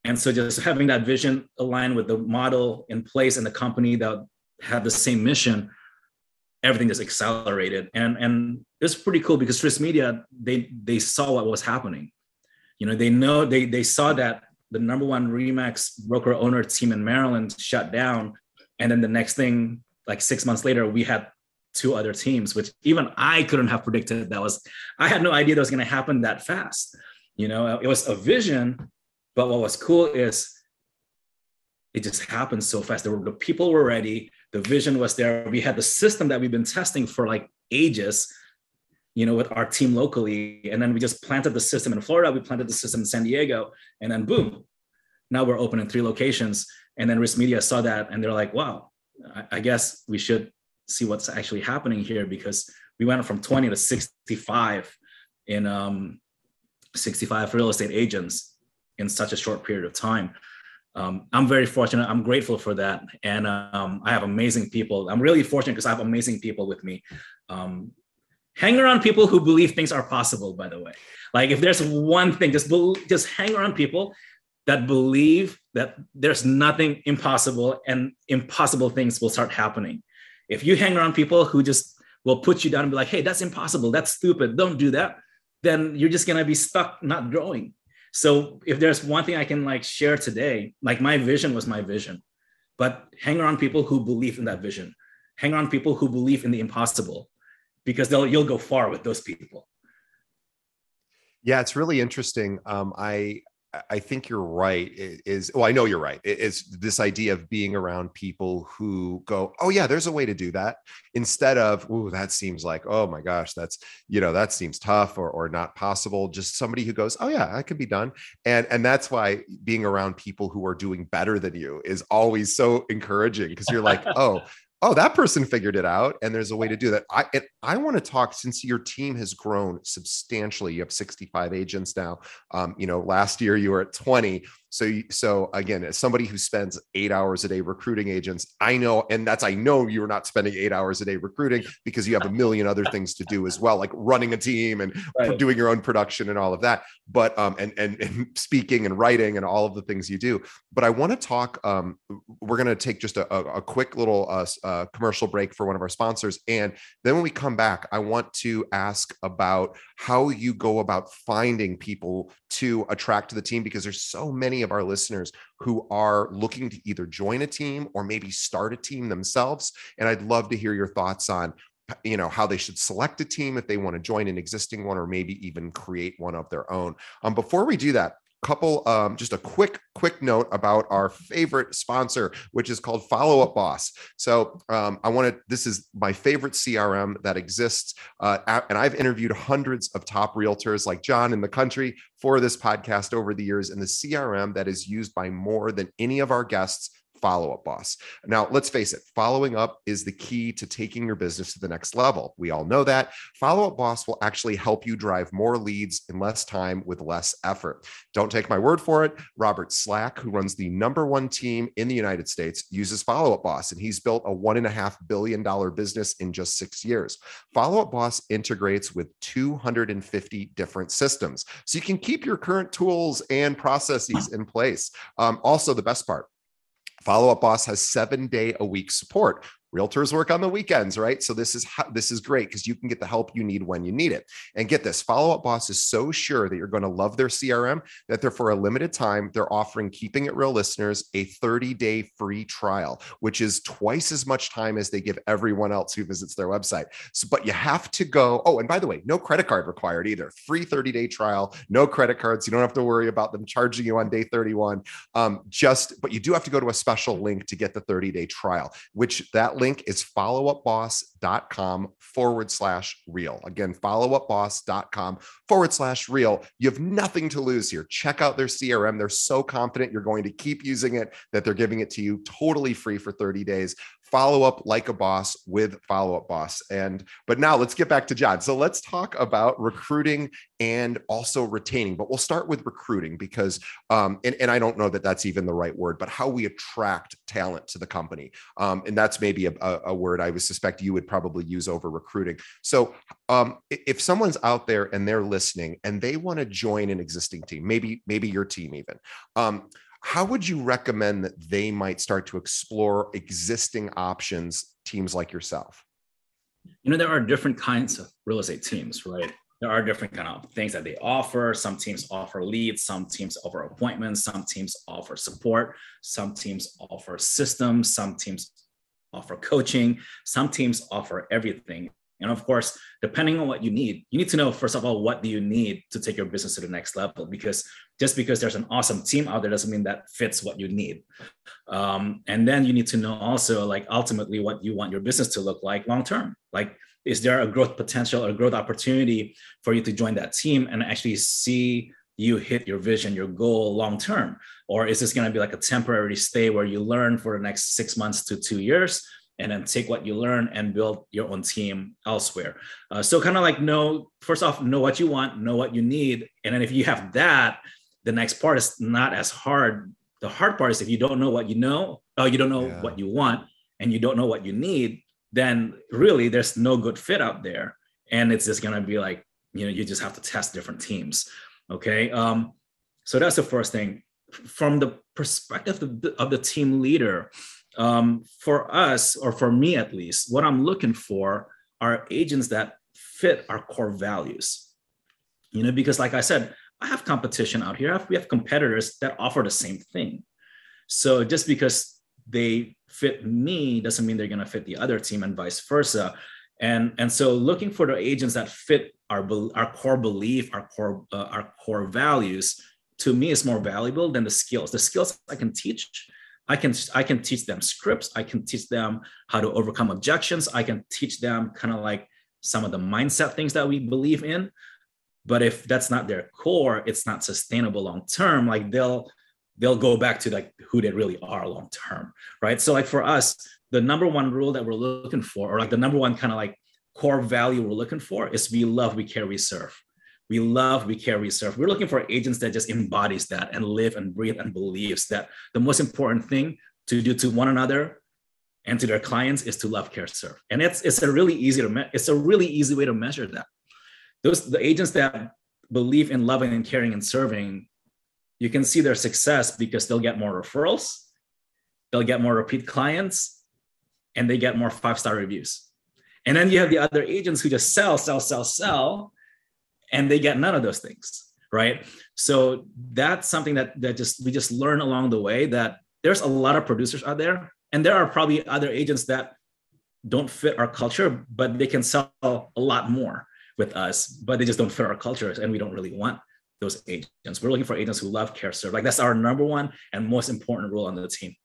and so just having that vision aligned with the model in place and the company that had the same mission, everything just accelerated. And and it's pretty cool because RISMedia they they saw what was happening. You know, they know they they saw that the number one Remax broker owner team in Maryland shut down, and then the next thing, like six months later, we had two other teams, which even I couldn't have predicted. That was I had no idea that was going to happen that fast. You know, it was a vision, but what was cool is it just happened so fast. The, the people were ready the vision was there. We had the system that we've been testing for like ages you know with our team locally. And then we just planted the system in florida. We planted the system in san diego. And then boom now we're open in three locations. And then RISMedia saw that and they're like wow I, guess we should see what's actually happening here because we went from 20 to 65 in um, 65 real estate agents in such a short period of time um, I'm very fortunate. I'm grateful for that. And um, I have amazing people. I'm really fortunate because I have amazing people with me. Um, hang around people who believe things are possible, by the way. Like if there's one thing, just, be- just hang around people that believe that there's nothing impossible and impossible things will start happening. If you hang around people who just will put you down and be like, hey, that's impossible, that's stupid, don't do that, then you're just gonna be stuck not growing. So if there's one thing I can like share today, like my vision was my vision, but hang around people who believe in that vision. Hang around people who believe in the impossible because they'll you'll go far with those people. Yeah, it's really interesting. Um, I I think you're right. Is well, I know you're right. It's this idea of being around people who go, "Oh yeah, there's a way to do that," instead of, "Oh, that seems like, oh my gosh, that's you know that seems tough or or not possible." Just somebody who goes, "Oh yeah, that can be done," and and that's why being around people who are doing better than you is always so encouraging because you're like, "Oh, oh that person figured it out and there's a way to do that. I i want to talk since your team has grown substantially you have 65 agents now um, you know last year you were at 20 So, so again, as somebody who spends eight hours a day recruiting agents, I know, and that's I know you're not spending eight hours a day recruiting because you have a million other things to do as well, like running a team and right. doing your own production and all of that. But um, and, and and speaking and writing and all of the things you do. But I want to talk. Um, we're going to take just a, a quick little uh, uh, commercial break for one of our sponsors, and then when we come back, I want to ask about how you go about finding people to attract to the team because there's so many of our listeners who are looking to either join a team or maybe start a team themselves and i'd love to hear your thoughts on you know how they should select a team if they want to join an existing one or maybe even create one of their own. Um, before we do that couple um, just a quick quick note about our favorite sponsor which is called follow up boss. So um, i wanted this is my favorite crm that exists uh, and i've interviewed hundreds of top realtors like john in the country for this podcast over the years and the crm that is used by more than any of our guests follow up boss. Now, let's face it, following up is the key to taking your business to the next level. We all know that. Follow up boss will actually help you drive more leads in less time with less effort. Don't take my word for it. Robert Slack, who runs the number one team in the United States, uses follow up boss, and he's built a one and a half billion dollar business in just six years. Follow up boss integrates with 250 different systems. So you can keep your current tools and processes in place. Um, also, the best part, Follow Up Boss has seven day a week support, realtors work on the weekends right? So this is how, this is great because you can get the help you need when you need it. And get this follow up boss is so sure that you're going to love their crm that they're for a limited time they're offering keeping it real listeners a 30 day free trial which is twice as much time as they give everyone else who visits their website. So but you have to go oh and by the way no credit card required either. Free 30 day trial no credit cards. You don't have to worry about them charging you on day 31 um, just but you do have to go to a special link to get the 30 day trial which that link is followupboss.com forward slash real. Again, followupboss.com forward slash real. You have nothing to lose here. Check out their CRM. They're so confident you're going to keep using it that they're giving it to you totally free for 30 days follow up like a boss with follow up boss. And but now let's get back to John. So let's talk about recruiting and also retaining. But we'll start with recruiting because, um, and, and I don't know that that's even the right word, but how we attract talent to the company. Um, and that's maybe a, a, word I would suspect you would probably use over recruiting. So um, if someone's out there and they're listening and they want to join an existing team, maybe maybe your team even. How would you recommend that they might start to explore existing options, teams like yourself? You know, there are different kinds of real estate teams, right? There are different kind of things that they offer. Some teams offer leads, some teams offer appointments, some teams offer support, some teams offer systems, some teams offer coaching, some teams offer everything. And of course, depending on what you need, you need to know, first of all, what do you need to take your business to the next level? Because just because there's an awesome team out there doesn't mean that fits what you need. Um, and then you need to know also, like, ultimately, what you want your business to look like long term. Like, is there a growth potential or growth opportunity for you to join that team and actually see you hit your vision, your goal long term? Or is this going to be like a temporary stay where you learn for the next six months to two years? and then take what you learn and build your own team elsewhere. Uh, so kind of like know first off, know what you want, know what you need, and then if you have that, the next part is not as hard. The hard part is if you don't know what you know, oh, you don't know yeah. what you want, and you don't know what you need, then really there's no good fit out there, and it's just gonna be like you know you just have to test different teams. Okay, um, so that's the first thing. From the perspective of the, of the team leader, um, for us, or for me at least, what I'm looking for are agents that fit our core values. You know, because like I said, I have competition out here. We have competitors that offer the same thing. So just because they fit me doesn't mean they're going to fit the other team and vice versa. And, and so looking for the agents that fit our, our core belief, our core, uh, our core values, to me is more valuable than the skills. The skills I can teach, I can I can teach them scripts. I can teach them how to overcome objections. I can teach them kind of like some of the mindset things that we believe in. But if that's not their core, it's not sustainable long term. Like they'll they'll go back to like who they really are long term, right? So like for us, the number one rule that we're looking for, or like the number one kind of like core value we're looking for, is we love, we care, we serve we love, we care, we serve. We're looking for agents that just embodies that and live and breathe and believes that the most important thing to do to one another and to their clients is to love, care, serve. And it's it's a really easy to me- it's a really easy way to measure that. Those the agents that believe in loving and caring and serving, you can see their success because they'll get more referrals, they'll get more repeat clients, and they get more five-star reviews. And then you have the other agents who just sell, sell, sell, sell, and they get none of those things, right? So that's something that that just we just learn along the way that there's a lot of producers out there, and there are probably other agents that don't fit our culture, but they can sell a lot more with us, but they just don't fit our cultures, and we don't really want those agents. We're looking for agents who love care serve. Like that's our number one and most important rule on the team.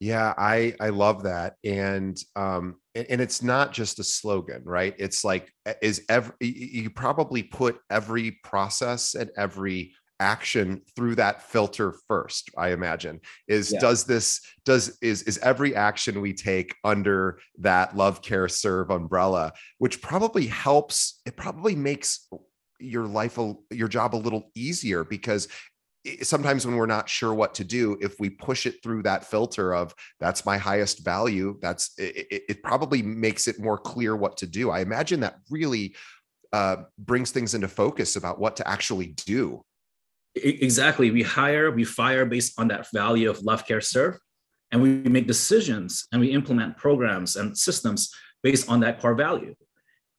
Yeah, I I love that, and um, and it's not just a slogan, right? It's like is every you probably put every process and every action through that filter first i imagine is yeah. does this does is is every action we take under that love care serve umbrella which probably helps it probably makes your life a, your job a little easier because sometimes when we're not sure what to do if we push it through that filter of that's my highest value that's it, it probably makes it more clear what to do i imagine that really uh, brings things into focus about what to actually do exactly. We hire we fire based on that value of love care serve and we make decisions and we implement programs and systems based on that core value.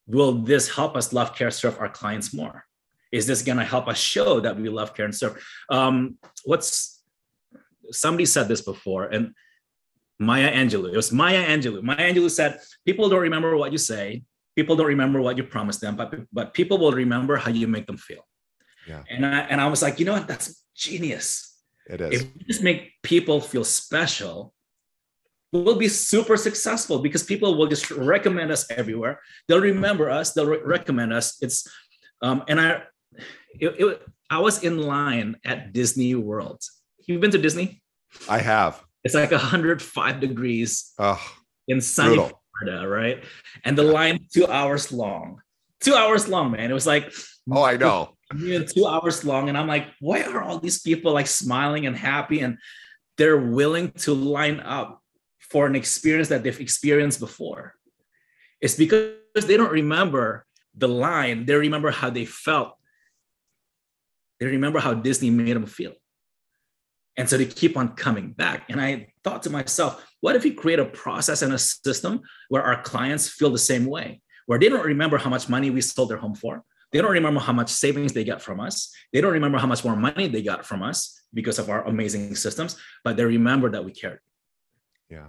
Will this help us love care serve our clients more? Is this going to help us show that we love care and serve? Um, what's somebody said this before and maya angelou it was maya angelou. Maya angelou said people don't remember what you say. People don't remember what you promised them but, but people will remember how you make them feel yeah. and I, and I was like you know what that's genius it is if we just make people feel special we'll be super successful because people will just recommend us everywhere they'll remember us they'll re- recommend us it's um, and i it, it, I was in line at Disney World. You've been to Disney? I have. It's like 105 degrees oh, in sunny brutal. Florida, right? And the line two hours long. Two hours long, man. It was like oh, I know. Two hours long, and I'm like, why are all these people like smiling and happy, and they're willing to line up for an experience that they've experienced before? It's because they don't remember the line; they remember how they felt they remember how Disney made them feel. And so they keep on coming back. And I thought to myself, what if we create a process and a system where our clients feel the same way, where they don't remember how much money we sold their home for? They don't remember how much savings they get from us. They don't remember how much more money they got from us because of our amazing systems, but they remember that we cared. Yeah.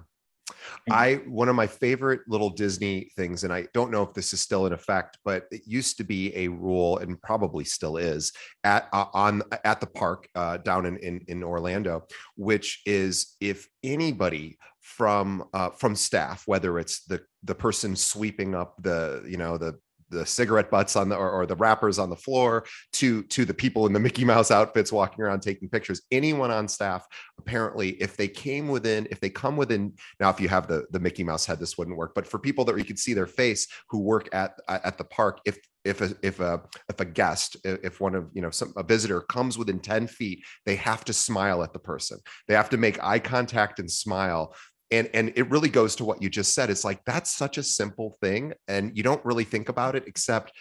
I one of my favorite little Disney things, and I don't know if this is still in effect, but it used to be a rule, and probably still is at uh, on at the park uh, down in, in in Orlando, which is if anybody from uh, from staff, whether it's the the person sweeping up the you know the the cigarette butts on the or, or, the wrappers on the floor to to the people in the Mickey Mouse outfits walking around taking pictures. Anyone on staff, apparently, if they came within, if they come within, now if you have the the Mickey Mouse head, this wouldn't work. But for people that you could see their face who work at at the park, if if a if a if a guest if one of you know some a visitor comes within 10 feet they have to smile at the person they have to make eye contact and smile and and it really goes to what you just said it's like that's such a simple thing and you don't really think about it except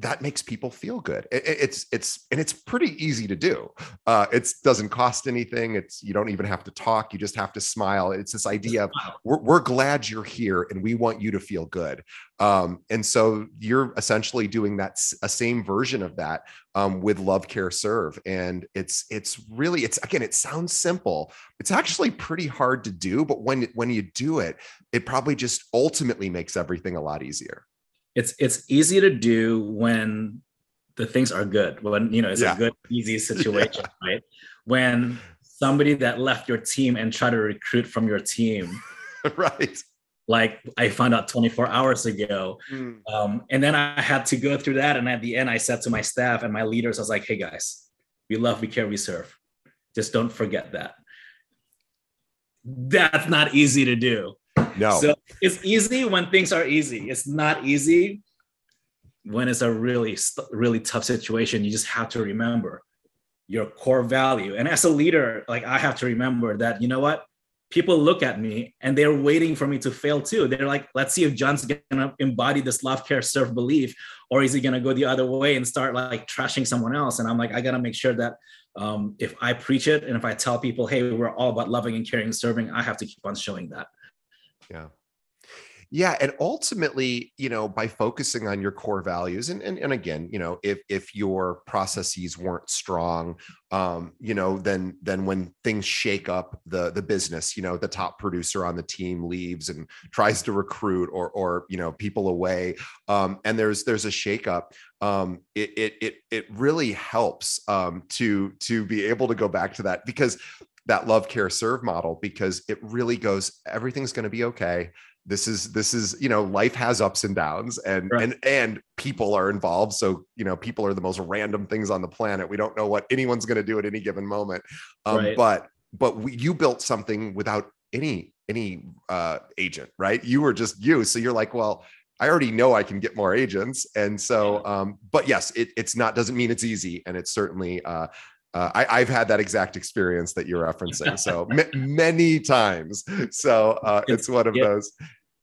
that makes people feel good. It, it's it's and it's pretty easy to do. Uh it doesn't cost anything. It's you don't even have to talk. You just have to smile. It's this idea of we're, we're glad you're here and we want you to feel good. Um and so you're essentially doing that a same version of that um with love care serve. And it's it's really it's again it sounds simple. It's actually pretty hard to do but when when you do it it probably just ultimately makes everything a lot easier it's it's easy to do when the things are good when you know it's yeah. a good easy situation yeah. right when somebody that left your team and try to recruit from your team right like i found out 24 hours ago mm. um, and then i had to go through that and at the end i said to my staff and my leaders i was like hey guys we love we care we serve just don't forget that that's not easy to do no. So it's easy when things are easy. It's not easy when it's a really really tough situation. You just have to remember your core value. And as a leader like i have to remember that you know what? People look at me and they're waiting for me to fail too. They're like let's see if john's gonna embody this love care serve belief or is he gonna go the other way and start like trashing someone else? And i'm like i gotta make sure that um, if i preach it and if i tell people hey we're all about loving and caring and serving i have to keep on showing that yeah. Yeah and ultimately you know by focusing on your core values and and, and again you know if if your processes weren't strong um you know then then when things shake up the the business you know the top producer on the team leaves and tries to recruit or or you know people away um and there's there's a shakeup um it it it, it really helps um to to be able to go back to that because that love care serve model because it really goes everything's going to be okay. This is this is you know life has ups and downs and right. and and people are involved. So you know people are the most random things on the planet. We don't know what anyone's going to do at any given moment. Um, right. but but we, you built something without any any uh agent right? You were just you. So you're like well I already know I can get more agents, and so, um, but yes, it, it's not doesn't mean it's easy, and it's certainly uh, uh, I, have had that exact experience that you're referencing so m- many times. So uh, it's, one of those.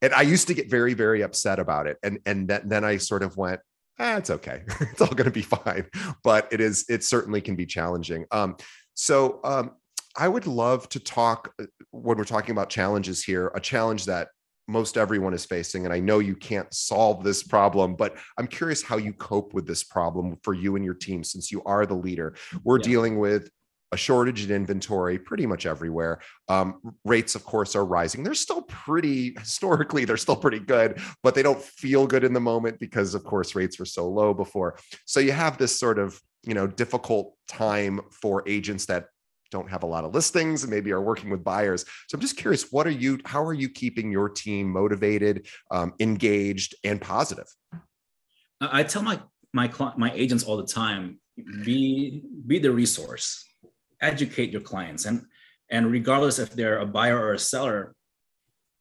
And I used to get very, very upset about it, and and then, then I sort of went, ah, it's okay, it's all going to be fine. But it is, it certainly can be challenging. Um, so um, I would love to talk uh, when we're talking about challenges here. A challenge that most everyone is facing. And I know you can't solve this problem, but I'm curious how you cope with this problem for you and your team since you are the leader. We're yeah. dealing with a shortage in inventory pretty much everywhere. Um, rates, of course, are rising. They're still pretty historically, they're still pretty good, but they don't feel good in the moment because, of course, rates were so low before. So you have this sort of you know difficult time for agents that don't have a lot of listings and maybe are working with buyers. So I'm just curious, what are you, how are you keeping your team motivated, um, engaged, and positive? I tell my my my agents all the time, be be the resource, educate your clients, and and regardless if they're a buyer or a seller,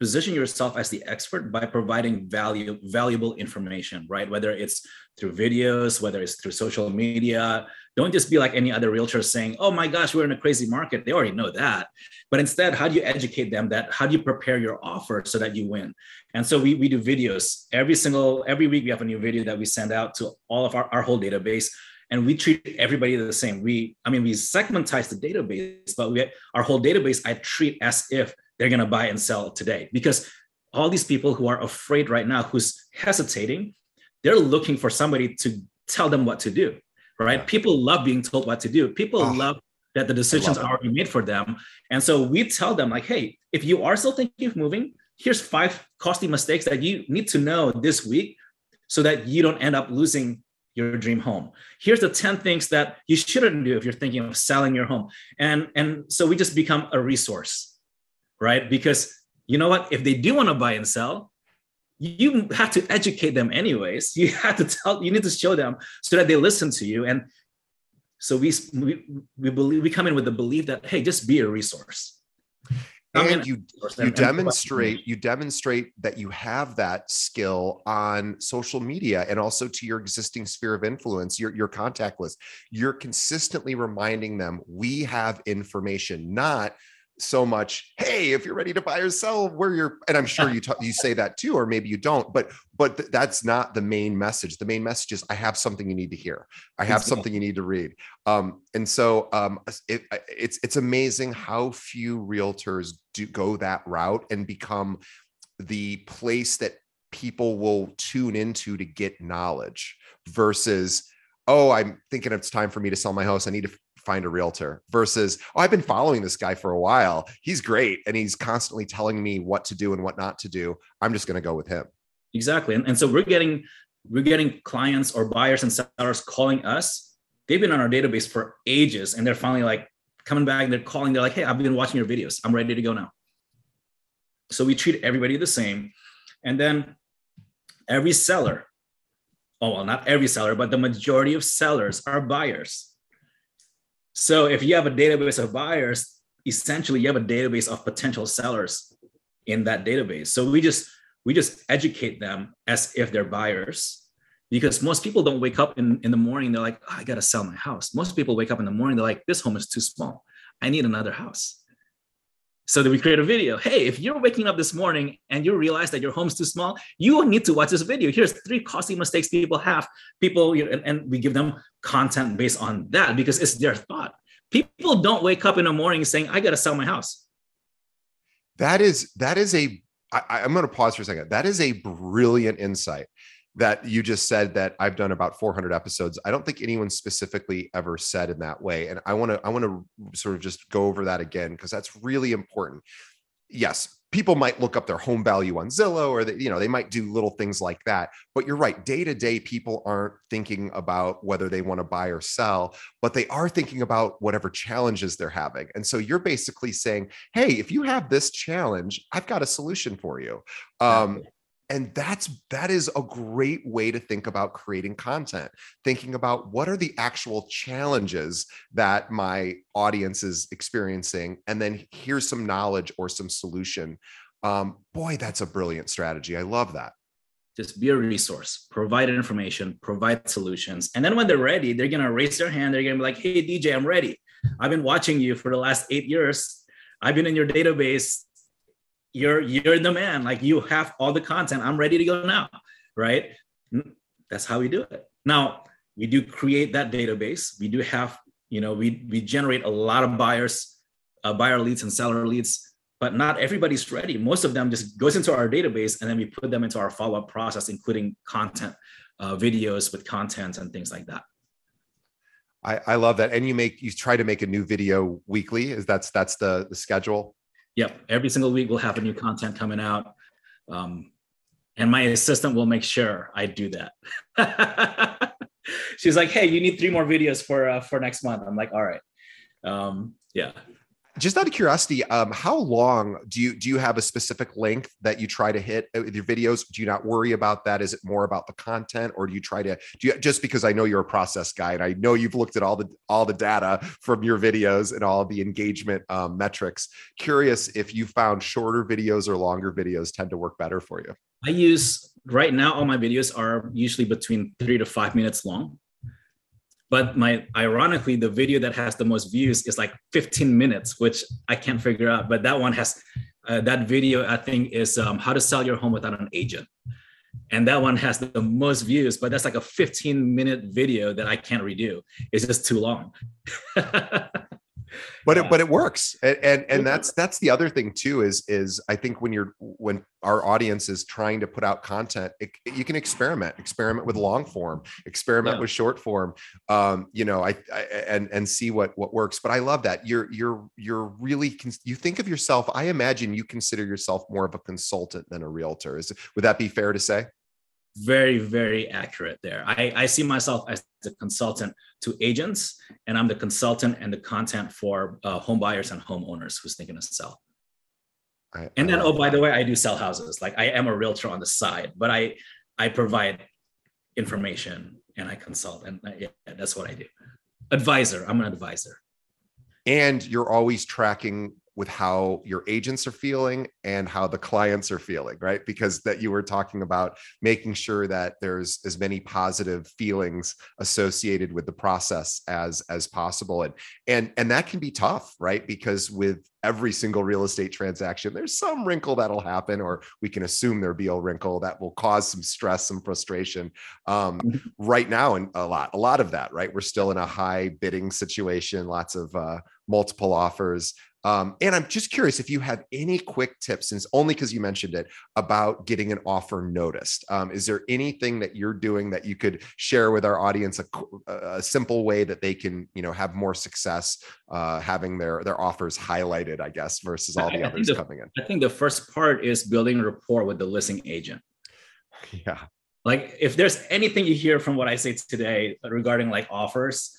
position yourself as the expert by providing value valuable information right whether it's through videos whether it's through social media don't just be like any other realtor saying, oh my gosh, we're in a crazy market. They already know that. But instead, how do you educate them that how do you prepare your offer so that you win? And so we, we do videos every single, every week we have a new video that we send out to all of our, our whole database. And we treat everybody the same. We, I mean, we segmentize the database, but we our whole database I treat as if they're gonna buy and sell today. Because all these people who are afraid right now, who's hesitating, they're looking for somebody to tell them what to do right? Yeah. People love being told what to do. People oh, love that the decisions are already made for them. And so we tell them, like, hey, if you are still thinking of moving, here's five costly mistakes that you need to know this week so that you don't end up losing your dream home. Here's the 10 things that you shouldn't do if you're thinking of selling your home. And, and so we just become a resource, right? Because you know what? If they do want to buy and sell, you have to educate them anyways. You have to tell you need to show them so that they listen to you. And so we we, we believe we come in with the belief that hey just be a resource. And you you demonstrate you demonstrate that you have that skill on social media and also to your existing sphere of influence your, your contact list. You're consistently reminding them we have information not so much hey if you're ready to buy or sell where you're and i'm sure you t- you say that too or maybe you don't but but th- that's not the main message. The main message is i have something you need to hear. I have something you need to read. Um, and so um, it, it's it's amazing how few realtors do go that route and become the place that people will tune into to get knowledge versus oh i'm thinking it's time for me to sell my house. I need to find a realtor versus oh i've been following this guy for a while. He's great and he's constantly telling me what to do and what not to do. I'm just going to go with him. Exactly and, and so we're getting we're getting clients or buyers and sellers calling us. They've been on our database for ages and they're finally like coming back they're calling they're like hey i've been watching your videos. I'm ready to go now. So we treat everybody the same and then every seller oh well not every seller but the majority of sellers are buyers so if you have a database of buyers, essentially you have a database of potential sellers in that database. So we just we just educate them as if they're buyers. because most people don't wake up in, in the morning they're like oh, i gotta sell my house most people wake up in the morning they're like this home is too small i need another house so then we create a video. Hey if you're waking up this morning and you realize that your home's too small you need to watch this video. Here's three costly mistakes people have. People and, and we give them content based on that because it's their thought. People don't wake up in the morning saying i gotta sell my house. That is that is a I, i'm going to pause for a second. That is a brilliant insight that you just said that I've done about 400 episodes. I don't think anyone specifically ever said in that way. And I want to I want to sort of just go over that again because that's really important. Yes, people might look up their home value on Zillow or they, you know, they might do little things like that. But you're right, day to day people aren't thinking about whether they want to buy or sell, but they are thinking about whatever challenges they're having. And so you're basically saying, "Hey, if you have this challenge, I've got a solution for you." Um, and that's that is a great way to think about creating content thinking about what are the actual challenges that my audience is experiencing and then here's some knowledge or some solution. Um, boy that's a brilliant strategy. I love that. Just be a resource provide information provide solutions and then when they're ready they're to raise their hand they're to be like hey dj i'm ready. I've been watching you for the last eight years. I've been in your database you're you're the man. Like you have all the content. I'm ready to go now right? That's how we do it. Now we do create that database. We do have you know we we generate a lot of buyers uh, buyer leads and seller leads but not everybody's ready. Most of them just goes into our database and then we put them into our follow-up process including content uh, videos with content and things like that. I, I love that. And you make you try to make a new video weekly. Is that's that's the the schedule Yep. Every single week we'll have a new content coming out. Um, and my assistant will make sure I do that. She's like, "Hey, you need three more videos for uh, for next month." I'm like, "All right, um, yeah." Just out of curiosity um, how long do you do you have a specific length that you try to hit with your videos? Do you not worry about that? Is it more about the content or do you try to do you just because i know you're a process guy and i know you've looked at all the all the data from your videos and all the engagement um, metrics curious if you found shorter videos or longer videos tend to work better for you? I use right now all my videos are usually between three to five minutes long but my ironically the video that has the most views is like 15 minutes which i can't figure out. But that one has uh, that video i think is um, how to sell your home without an agent. And that one has the most views but that's like a 15 minute video that i can't redo. It's just too long but it but it works. And and, and that's that's the other thing too is is i think when you're when our audience is trying to put out content it, you can experiment experiment with long form experiment yeah. with short form um you know I, I, and and see what what works. But i love that. You're you're you're really you think of yourself i imagine you consider yourself more of a consultant than a realtor. Is would that be fair to say very very accurate there. I i see myself as a consultant to agents and i'm the consultant and the content for uh, home buyers and homeowners who's thinking to sell. I, and then oh by the way i do sell houses. Like i am a realtor on the side but i i provide information and i consult and I, yeah, that's what i do. Advisor i'm an advisor. And you're always tracking with how your agents are feeling and how the clients are feeling right? Because that you were talking about making sure that there's as many positive feelings associated with the process as as possible. And and and that can be tough right? Because with every single real estate transaction there's some wrinkle that'll happen or we can assume there'll be a wrinkle that will cause some stress some frustration um, mm-hmm. right now and a lot a lot of that right? We're still in a high bidding situation lots of uh, multiple offers um, and I'm just curious if you have any quick tips, since only because you mentioned it, about getting an offer noticed. Um, is there anything that you're doing that you could share with our audience, a, a simple way that they can, you know, have more success uh, having their their offers highlighted, I guess, versus all the I, others the, coming in? I think the first part is building rapport with the listing agent. Yeah. Like if there's anything you hear from what I say today regarding like offers,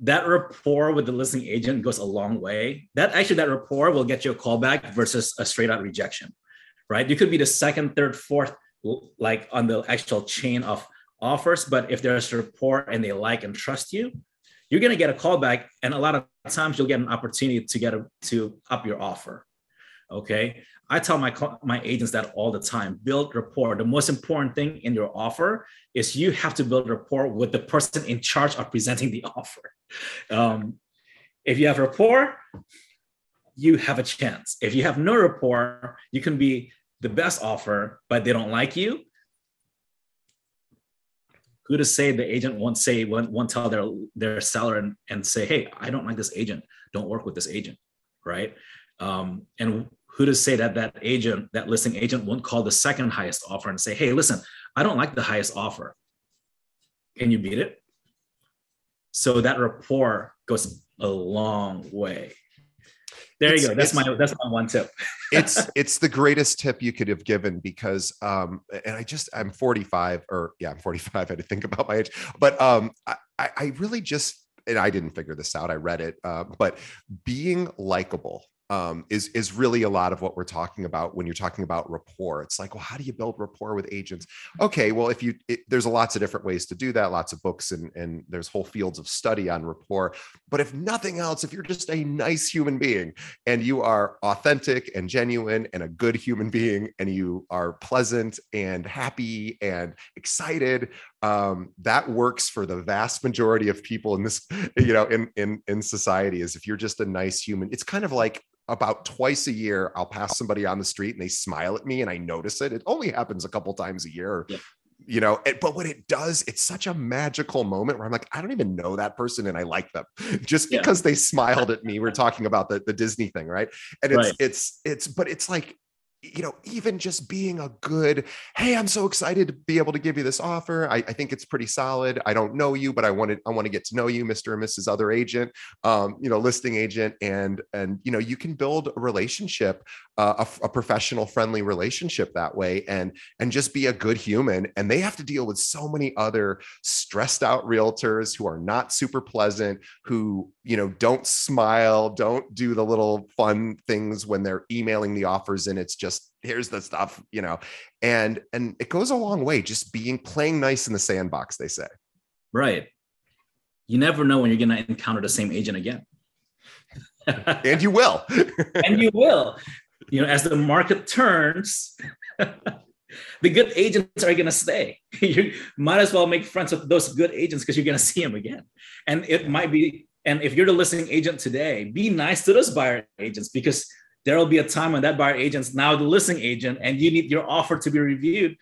that rapport with the listing agent goes a long way. That actually, that rapport will get you a callback versus a straight out rejection, right? You could be the second, third, fourth, like on the actual chain of offers, but if there's a rapport and they like and trust you, you're to get a callback, and a lot of times you'll get an opportunity to get a, to up your offer. Okay. I tell my my agents that all the time. Build rapport. The most important thing in your offer is you have to build rapport with the person in charge of presenting the offer. Um, if you have rapport, you have a chance. If you have no rapport, you can be the best offer, but they don't like you. Who to say the agent won't say won't, won't tell their their seller and, and say, hey, I don't like this agent. Don't work with this agent, right? Um, and who to say that that agent, that listing agent, won't call the second highest offer and say, "Hey, listen, I don't like the highest offer. Can you beat it?" So that rapport goes a long way. There it's, you go. That's my that's my one tip. it's it's the greatest tip you could have given because um and I just I'm 45 or yeah I'm 45 I had to think about my age but um I I really just and I didn't figure this out I read it uh, but being likable um, is is really a lot of what we're talking about when you're talking about rapport. It's like, well, how do you build rapport with agents? Okay, well, if you it, there's lots of different ways to do that, lots of books and and there's whole fields of study on rapport. But if nothing else, if you're just a nice human being and you are authentic and genuine and a good human being and you are pleasant and happy and excited, um, that works for the vast majority of people in this, you know, in in in society. Is if you're just a nice human, it's kind of like about twice a year i'll pass somebody on the street and they smile at me and i notice it it only happens a couple times a year yeah. you know it, but when it does it's such a magical moment where i'm like i don't even know that person and i like them just because yeah. they smiled at me we're talking about the, the disney thing right and it's right. it's it's but it's like you know, even just being a good, hey, I'm so excited to be able to give you this offer. I, I think it's pretty solid. I don't know you, but I wanted, I want to get to know you, Mr. and Mrs. Other Agent, um, you know, listing agent, and and you know, you can build a relationship, a, a professional, friendly relationship that way, and and just be a good human. And they have to deal with so many other stressed out realtors who are not super pleasant, who you know don't smile, don't do the little fun things when they're emailing the offers, and it's just just here's the stuff, you know, and and it goes a long way just being playing nice in the sandbox, they say. Right. You never know when you're going to encounter the same agent again. and you will. and you will. You know, as the market turns, the good agents are going to stay. you might as well make friends with those good agents because you're going to see them again. And it might be, and if you're the listing agent today, be nice to those buyer agents because there will be a time when that buyer agent's now the listing agent and you need your offer to be reviewed.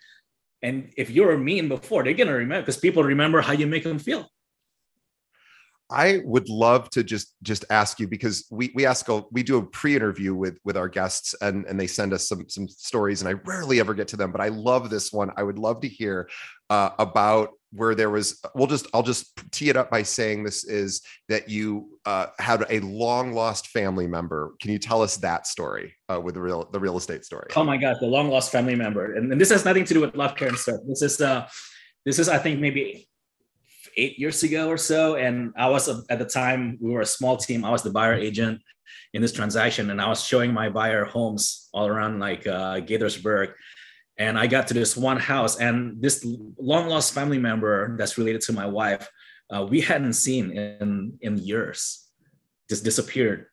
And if you were mean before, they're going to remember because people remember how you make them feel. I would love to just just ask you because we we ask a, we do a pre-interview with with our guests and and they send us some some stories and I rarely ever get to them but I love this one. I would love to hear uh, about where there was we'll just i'll just tee it up by saying this is that you uh, had a long lost family member. Can you tell us that story uh, with the real the real estate story? Oh my god the long lost family member. And, and this has nothing to do with love care and stuff. This is uh this is i think maybe eight years ago or so and i was at the time we were a small team i was the buyer agent in this transaction and i was showing my buyer homes all around like uh, gaithersburg and I got to this one house, and this long lost family member that's related to my wife, uh, we hadn't seen in in years, just disappeared.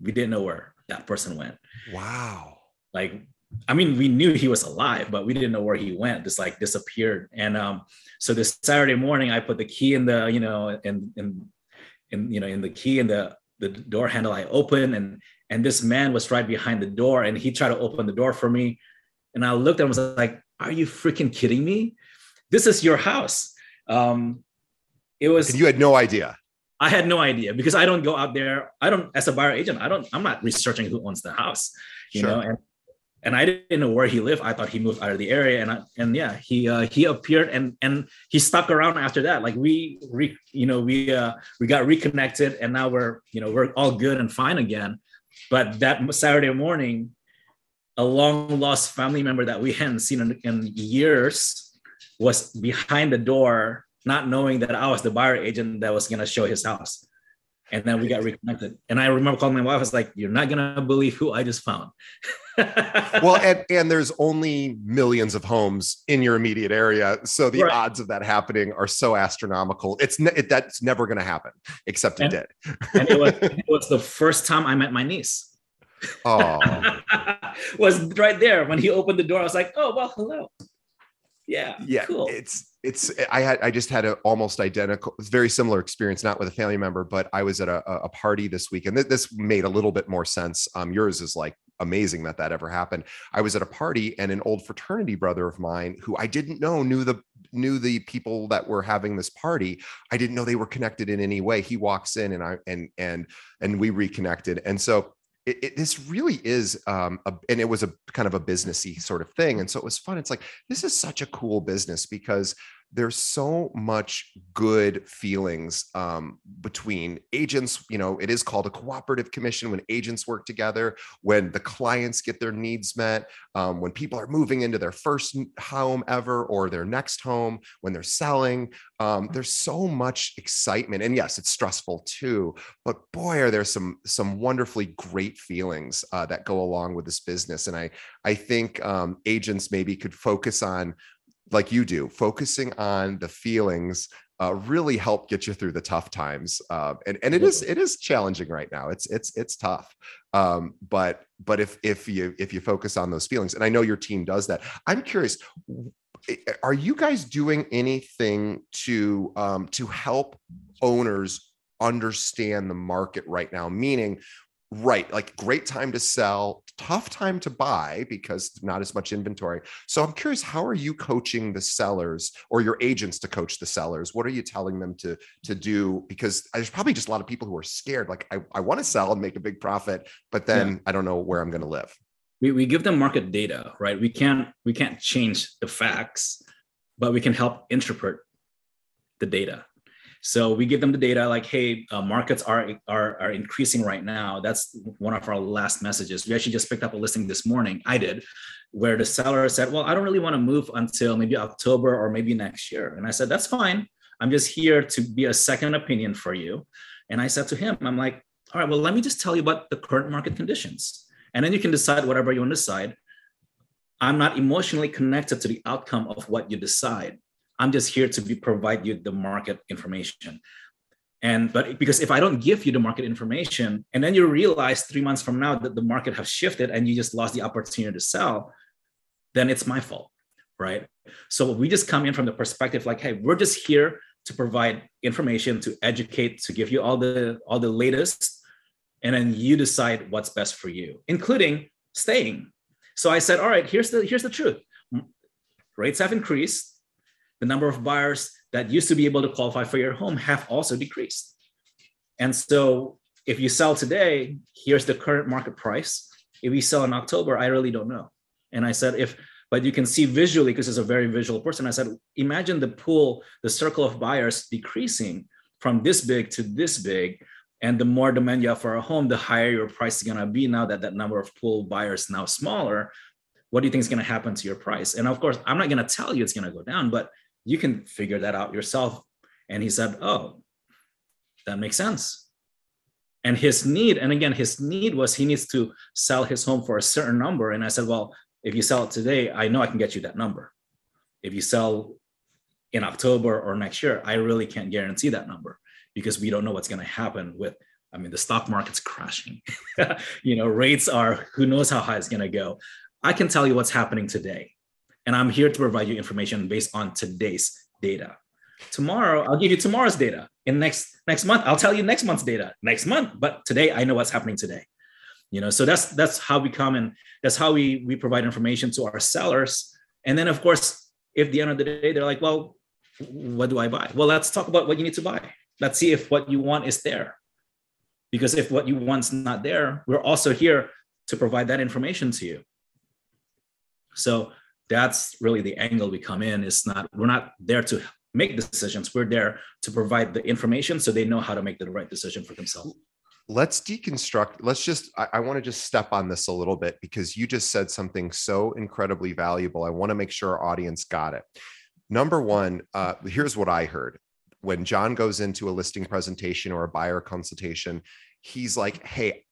We didn't know where that person went. Wow! Like, I mean, we knew he was alive, but we didn't know where he went. Just like disappeared. And um, so this Saturday morning, I put the key in the you know in in in you know in the key in the the door handle. I open and and this man was right behind the door, and he tried to open the door for me and I looked at and was like, are you freaking kidding me? This is your house. Um, it was. And you had no idea. I had no idea because I don't go out there. I don't, as a buyer agent, I don't, I'm not researching who owns the house, you sure. know, and, and I didn't know where he lived. I thought he moved out of the area and I, and yeah, he, uh, he appeared and, and he stuck around after that. Like we, re, you know, we, uh, we got reconnected and now we're, you know, we're all good and fine again. But that Saturday morning, a long lost family member that we hadn't seen in, in years was behind the door, not knowing that I was the buyer agent that was going to show his house. And then we got reconnected. And I remember calling my wife, I was like, You're not going to believe who I just found. well, and, and there's only millions of homes in your immediate area. So the right. odds of that happening are so astronomical. It's ne- it, that's never going to happen, except and, it did. and it was, it was the first time I met my niece Oh, was right there when he opened the door. I was like, oh well, hello. Yeah, yeah, cool. It's it's I had I just had an almost identical, very similar experience, not with a family member, but I was at a, a party this week, and th- this made a little bit more sense. Um, yours is like amazing that that ever happened. I was at a party, and an old fraternity brother of mine, who I didn't know knew the knew the people that were having this party. I didn't know they were connected in any way. He walks in, and I and and and we reconnected, and so it, it, this really is um, a, and it was a kind of a businessy sort of thing and so it was fun. It's like this is such a cool business because there's so much good feelings um, between agents you know it is called a cooperative commission when agents work together when the clients get their needs met um, when people are moving into their first home ever or their next home when they're selling um, there's so much excitement. And yes it's stressful too but boy are there some some wonderfully great feelings uh, that go along with this business. And i i think um, agents maybe could focus on like you do, focusing on the feelings uh, really help get you through the tough times. Uh, and and it is it is challenging right now. It's it's it's tough. Um, but but if if you if you focus on those feelings, and I know your team does that, I'm curious. Are you guys doing anything to um, to help owners understand the market right now? Meaning, right like great time to sell tough time to buy because not as much inventory. So i'm curious how are you coaching the sellers or your agents to coach the sellers? What are you telling them to to do? Because there's probably just a lot of people who are scared like i, I want to sell and make a big profit but then yeah. i don't know where i'm going to live. We, we give them market data right? We can't we can't change the facts but we can help interpret the data so we give them the data like, hey, uh, markets are, are, are increasing right now. That's one of our last messages. We actually just picked up a listing this morning. I did, where the seller said, well, I don't really want to move until maybe October or maybe next year. And I said, that's fine. I'm just here to be a second opinion for you. And I said to him, I'm like, all right, well, let me just tell you about the current market conditions. And then you can decide whatever you want to decide. I'm not emotionally connected to the outcome of what you decide. I'm just here to be, provide you the market information. And but because if I don't give you the market information, and then you realize three months from now that the market has shifted and you just lost the opportunity to sell, then it's my fault, right? So we just come in from the perspective like, hey, we're just here to provide information, to educate, to give you all the all the latest, and then you decide what's best for you, including staying. So I said, all right, here's the here's the truth. Rates have increased the number of buyers that used to be able to qualify for your home have also decreased. And so if you sell today, here's the current market price. If you sell in October, I really don't know. And I said, if, but you can see visually, because it's a very visual person. I said, imagine the pool, the circle of buyers decreasing from this big to this big. And the more demand you have for a home, the higher your price is going to be now that that number of pool buyers now smaller. What do you think is going to happen to your price? And of course, I'm not going to tell you it's going to go down, but you can figure that out yourself. And he said, Oh, that makes sense. And his need, and again, his need was he needs to sell his home for a certain number. And I said, Well, if you sell it today, I know I can get you that number. If you sell in October or next year, I really can't guarantee that number because we don't know what's going to happen with I mean, the stock market's crashing. you know, rates are who knows how high it's going to go. I can tell you what's happening today. And I'm here to provide you information based on today's data. Tomorrow, I'll give you tomorrow's data. In next next month, I'll tell you next month's data next month. But today, I know what's happening today. You know, so that's that's how we come and that's how we we provide information to our sellers. And then, of course, if the end of the day they're like, well, what do I buy? Well, let's talk about what you need to buy. Let's see if what you want is there. Because if what you want's not there, we're also here to provide that information to you. So that's really the angle we come in. Is not we're not there to make decisions. We're there to provide the information so they know how to make the right decision for themselves. Let's deconstruct let's just i, I want to just step on this a little bit because you just said something so incredibly valuable. I want to make sure our audience got it. Number one uh, here's what i heard. When jon goes into a listing presentation or a buyer consultation he's like hey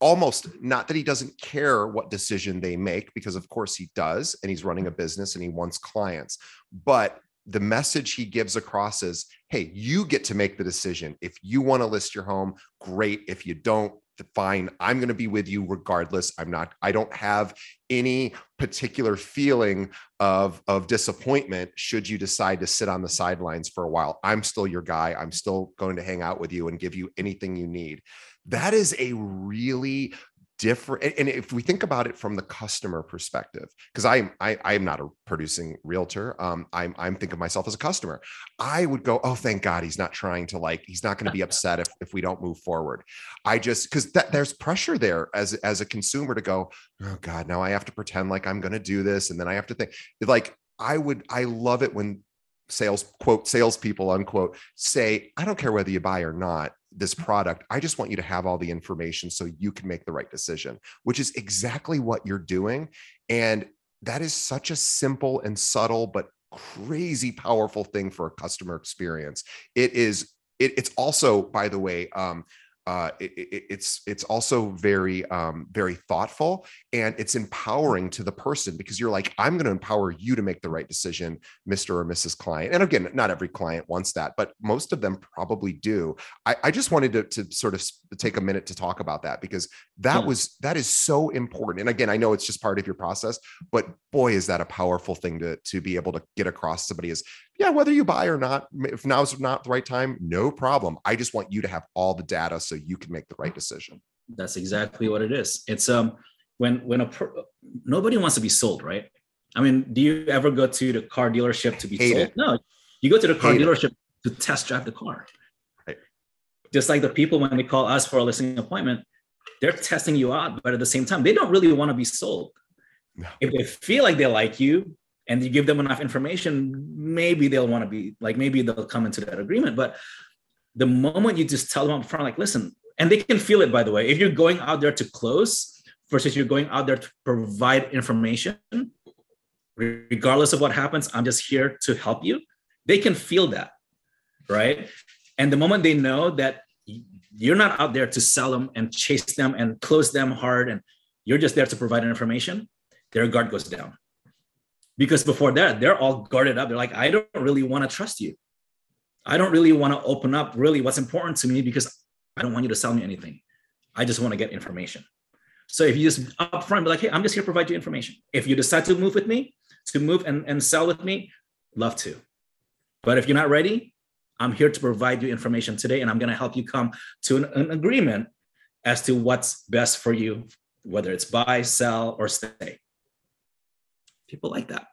almost not that he doesn't care what decision they make because of course he does and he's running a business and he wants clients. But the message he gives across is hey you get to make the decision. If you want to list your home great. If you don't fine. I'm going to be with you regardless. I'm not i don't have any particular feeling of of disappointment should you decide to sit on the sidelines for a while. I'm still your guy. I'm still going to hang out with you and give you anything you need that is a really different and if we think about it from the customer perspective because i'm I, i'm not a producing realtor um i'm i'm thinking of myself as a customer. I would go oh thank god he's not trying to like he's not going to be upset if, if we don't move forward. I just because that there's pressure there as as a consumer to go oh god now i have to pretend like i'm going to do this and then i have to think like i would i love it when sales quote salespeople unquote say i don't care whether you buy or not this product. I just want you to have all the information so you can make the right decision, which is exactly what you're doing. And that is such a simple and subtle, but crazy powerful thing for a customer experience. It is, it, it's also, by the way, um, uh, it, it, it's it's also very um, very thoughtful and it's empowering to the person because you're like i'm going to empower you to make the right decision mr or mrs client. And again not every client wants that but most of them probably do. I, I just wanted to, to sort of take a minute to talk about that because that was that is so important. And again i know it's just part of your process but boy is that a powerful thing to to be able to get across somebody is yeah, whether you buy or not, if now's not the right time, no problem. I just want you to have all the data so you can make the right decision. That's exactly what it is. It's um when when a per, nobody wants to be sold, right? I mean, do you ever go to the car dealership to be Hate sold? It. No, you go to the car Hate dealership it. to test drive the car. Right. Just like the people when they call us for a listing appointment, they're testing you out, but at the same time, they don't really want to be sold. No. If they feel like they like you, and you give them enough information, maybe they'll want to be like, maybe they'll come into that agreement. But the moment you just tell them up front, like, listen, and they can feel it, by the way, if you're going out there to close versus you're going out there to provide information, regardless of what happens, I'm just here to help you. They can feel that, right? And the moment they know that you're not out there to sell them and chase them and close them hard, and you're just there to provide information, their guard goes down because before that they're all guarded up. They're like i don't really want to trust you. I don't really want to open up. Really what's important to me because i don't want you to sell me anything. I just want to get information. So if you just upfront be like hey i'm just here to provide you information. If you decide to move with me to move and, and sell with me love to. But if you're not ready i'm here to provide you information today and i'm going to help you come to an, an agreement as to what's best for you whether it's buy sell or stay people like that.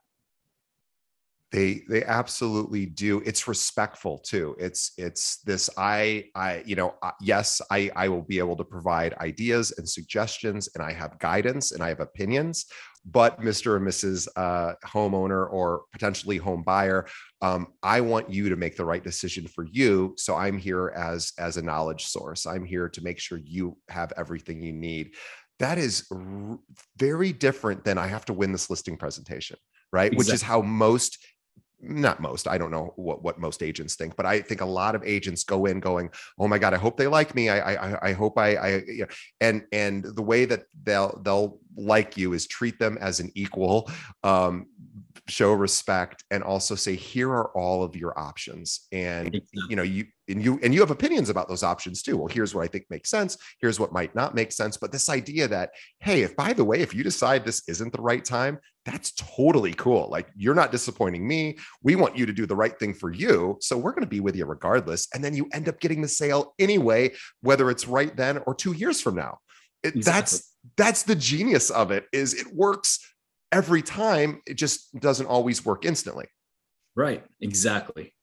They they absolutely do. It's respectful too. It's it's this i i you know yes i i will be able to provide ideas and suggestions and i have guidance and i have opinions but mr and mrs uh, homeowner or potentially home buyer um, i want you to make the right decision for you. So i'm here as as a knowledge source. I'm here to make sure you have everything you need that is r- very different than I have to win this listing presentation, right? Exactly. Which is how most not most i don't know what, what most agents think but i think a lot of agents go in going oh my god i hope they like me i i, I hope i i you know, and and the way that they'll they'll like you is treat them as an equal um show respect and also say here are all of your options. And you know you and you and you have opinions about those options too. Well here's what i think makes sense. Here's what might not make sense. But this idea that hey if by the way if you decide this isn't the right time that's totally cool. Like you're not disappointing me. We want you to do the right thing for you. So we're going to be with you regardless. And then you end up getting the sale anyway whether it's right then or 2 years from now. It, exactly. that's that's the genius of it is it works every time it just doesn't always work instantly. Right exactly.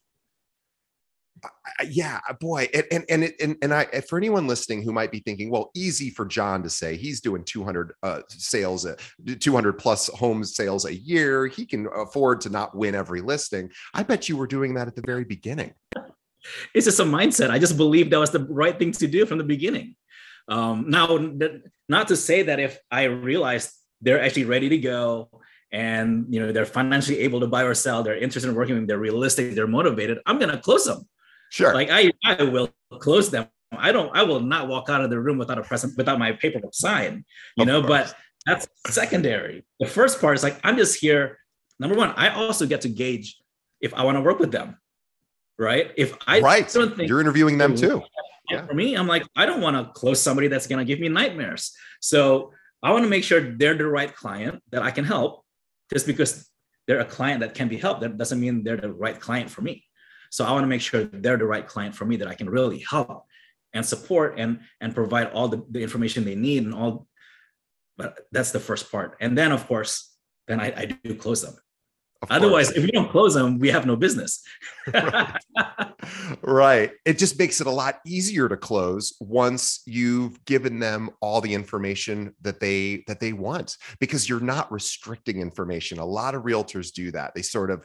Yeah boy and and and, it, and, and i for anyone listening who might be thinking well easy for jon to say he's doing 200 uh, sales uh, 200 plus home sales a year. He can afford to not win every listing. I bet you were doing that at the very beginning. It's just a mindset. I just believe that was the right thing to do from the beginning. Um, now not to say that if i realized they're actually ready to go. And you know they're financially able to buy or sell. They're interested in working with them, they're realistic. They're motivated. I'm going to close them. Sure. Like i i will close them. I don't i will not walk out of the room without a present without my paperwork sign you of know course. but that's secondary. The first part is like i'm just here. Number one i also get to gauge if i want to work with them right? If i right. don't think you're interviewing them too. yeah. for me, I'm like, I don't want to close somebody that's going to give me nightmares. So I want to make sure they're the right client that I can help. Just because they're a client that can be helped, that doesn't mean they're the right client for me. So I want to make sure they're the right client for me that I can really help and support and and provide all the, the information they need and all. But that's the first part, and then of course, then I, I do close them. Otherwise, if we don't close them, we have no business. right. right. It just makes it a lot easier to close once you've given them all the information that they that they want because you're not restricting information. A lot of realtors do that. They sort of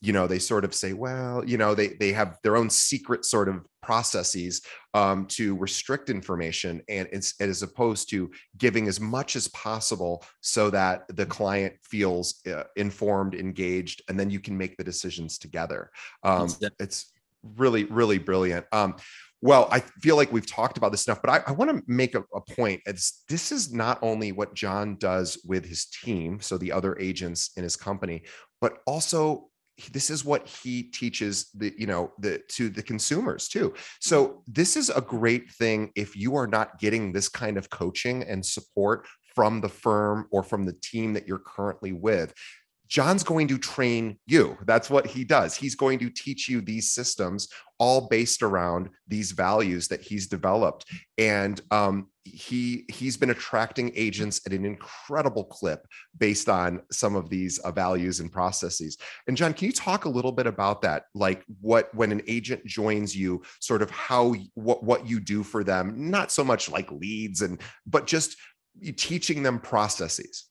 you know they sort of say well you know they they have their own secret sort of processes um, to restrict information and it's as opposed to giving as much as possible so that the client feels uh, informed engaged and then you can make the decisions together. Um, it's really really brilliant. Um, well, I feel like we've talked about this stuff, but I, I want to make a, a point. It's, this is not only what Jon does with his team, so the other agents in his company, but also this is what he teaches the you know the to the consumers too. So mm-hmm. this is a great thing if you are not getting this kind of coaching and support from the firm or from the team that you're currently with Jon's going to train you. That's what he does. He's going to teach you these systems, all based around these values that he's developed. And um, he he's been attracting agents at an incredible clip based on some of these uh, values and processes. And Jon, can you talk a little bit about that? Like what when an agent joins you, sort of how what what you do for them, not so much like leads and but just teaching them processes.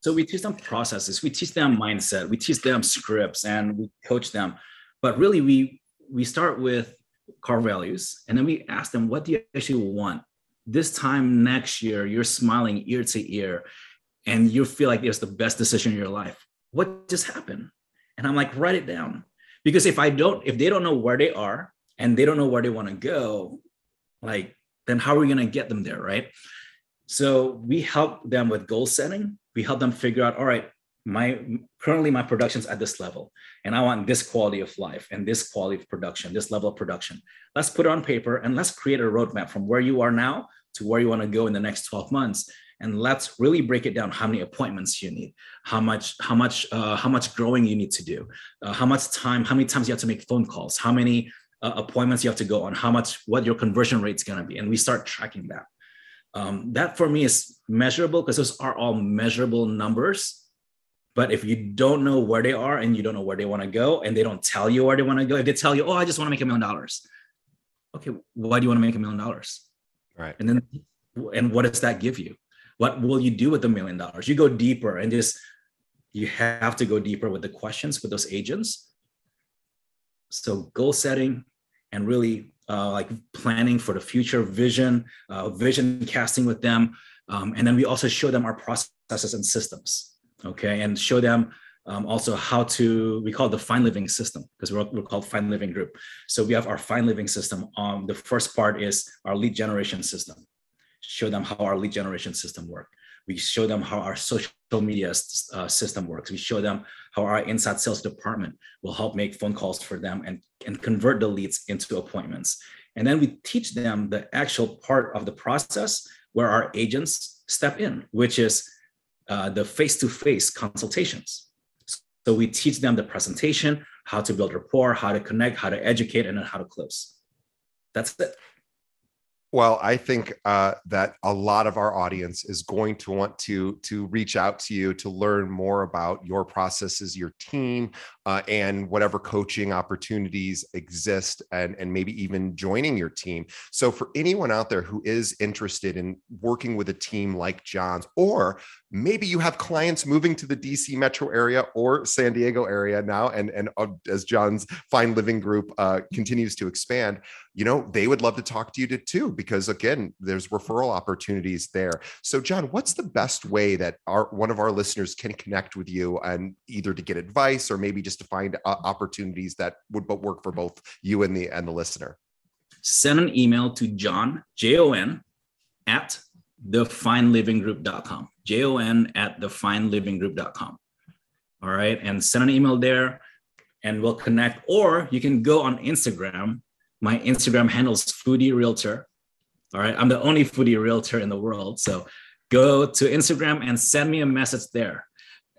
So we teach them processes, we teach them mindset, we teach them scripts, and we coach them. But really, we we start with core values, and then we ask them, "What do you actually want this time next year?" You're smiling ear to ear, and you feel like it's the best decision in your life. What just happened? And I'm like, write it down, because if I don't, if they don't know where they are and they don't know where they want to go, like, then how are we going to get them there, right? So we help them with goal setting. We help them figure out all right my currently my production's at this level and i want this quality of life and this quality of production this level of production. Let's put it on paper and let's create a roadmap from where you are now to where you want to go in the next 12 months. And let's really break it down how many appointments you need how much how much uh, how much growing you need to do uh, how much time how many times you have to make phone calls how many uh, appointments you have to go on how much what your conversion rate is going to be. And we start tracking that um, that for me is measurable because those are all measurable numbers. But if you don't know where they are and you don't know where they want to go, and they don't tell you where they want to go, if they tell you, "Oh, I just want to make a million dollars," okay, why do you want to make a million dollars? Right. And then, and what does that give you? What will you do with the million dollars? You go deeper and just you have to go deeper with the questions with those agents. So goal setting and really uh, like planning for the future vision, uh, vision casting with them. Um, and then we also show them our processes and systems, okay? And show them um, also how to, we call it the Fine Living system because we're, we're called Fine Living Group. So we have our Fine Living system. Um, the first part is our lead generation system. Show them how our lead generation system work. We show them how our social media uh, system works. We show them how our inside sales department will help make phone calls for them and, and convert the leads into appointments. And then we teach them the actual part of the process where our agents step in, which is uh, the face to face consultations. So we teach them the presentation, how to build rapport, how to connect, how to educate, and then how to close. That's it. Well, I think uh, that a lot of our audience is going to want to to reach out to you to learn more about your processes, your team, uh, and whatever coaching opportunities exist, and and maybe even joining your team. So, for anyone out there who is interested in working with a team like Jon's, or maybe you have clients moving to the DC metro area or San Diego area now, and and uh, as Jon's Fine Living Group uh, continues to expand, you know they would love to talk to you too because again there's referral opportunities there. So jon what's the best way that our one of our listeners can connect with you and either to get advice or maybe just to find uh, opportunities that would work for both you and the and the listener? Send an email to jon j-o-n at thefinelivinggroup.com j-o-n at thefinelivinggroup.com all right and send an email there and we'll connect or you can go on instagram My Instagram handles Foodie Realtor. All right. I'm the only foodie realtor in the world. So go to Instagram and send me a message there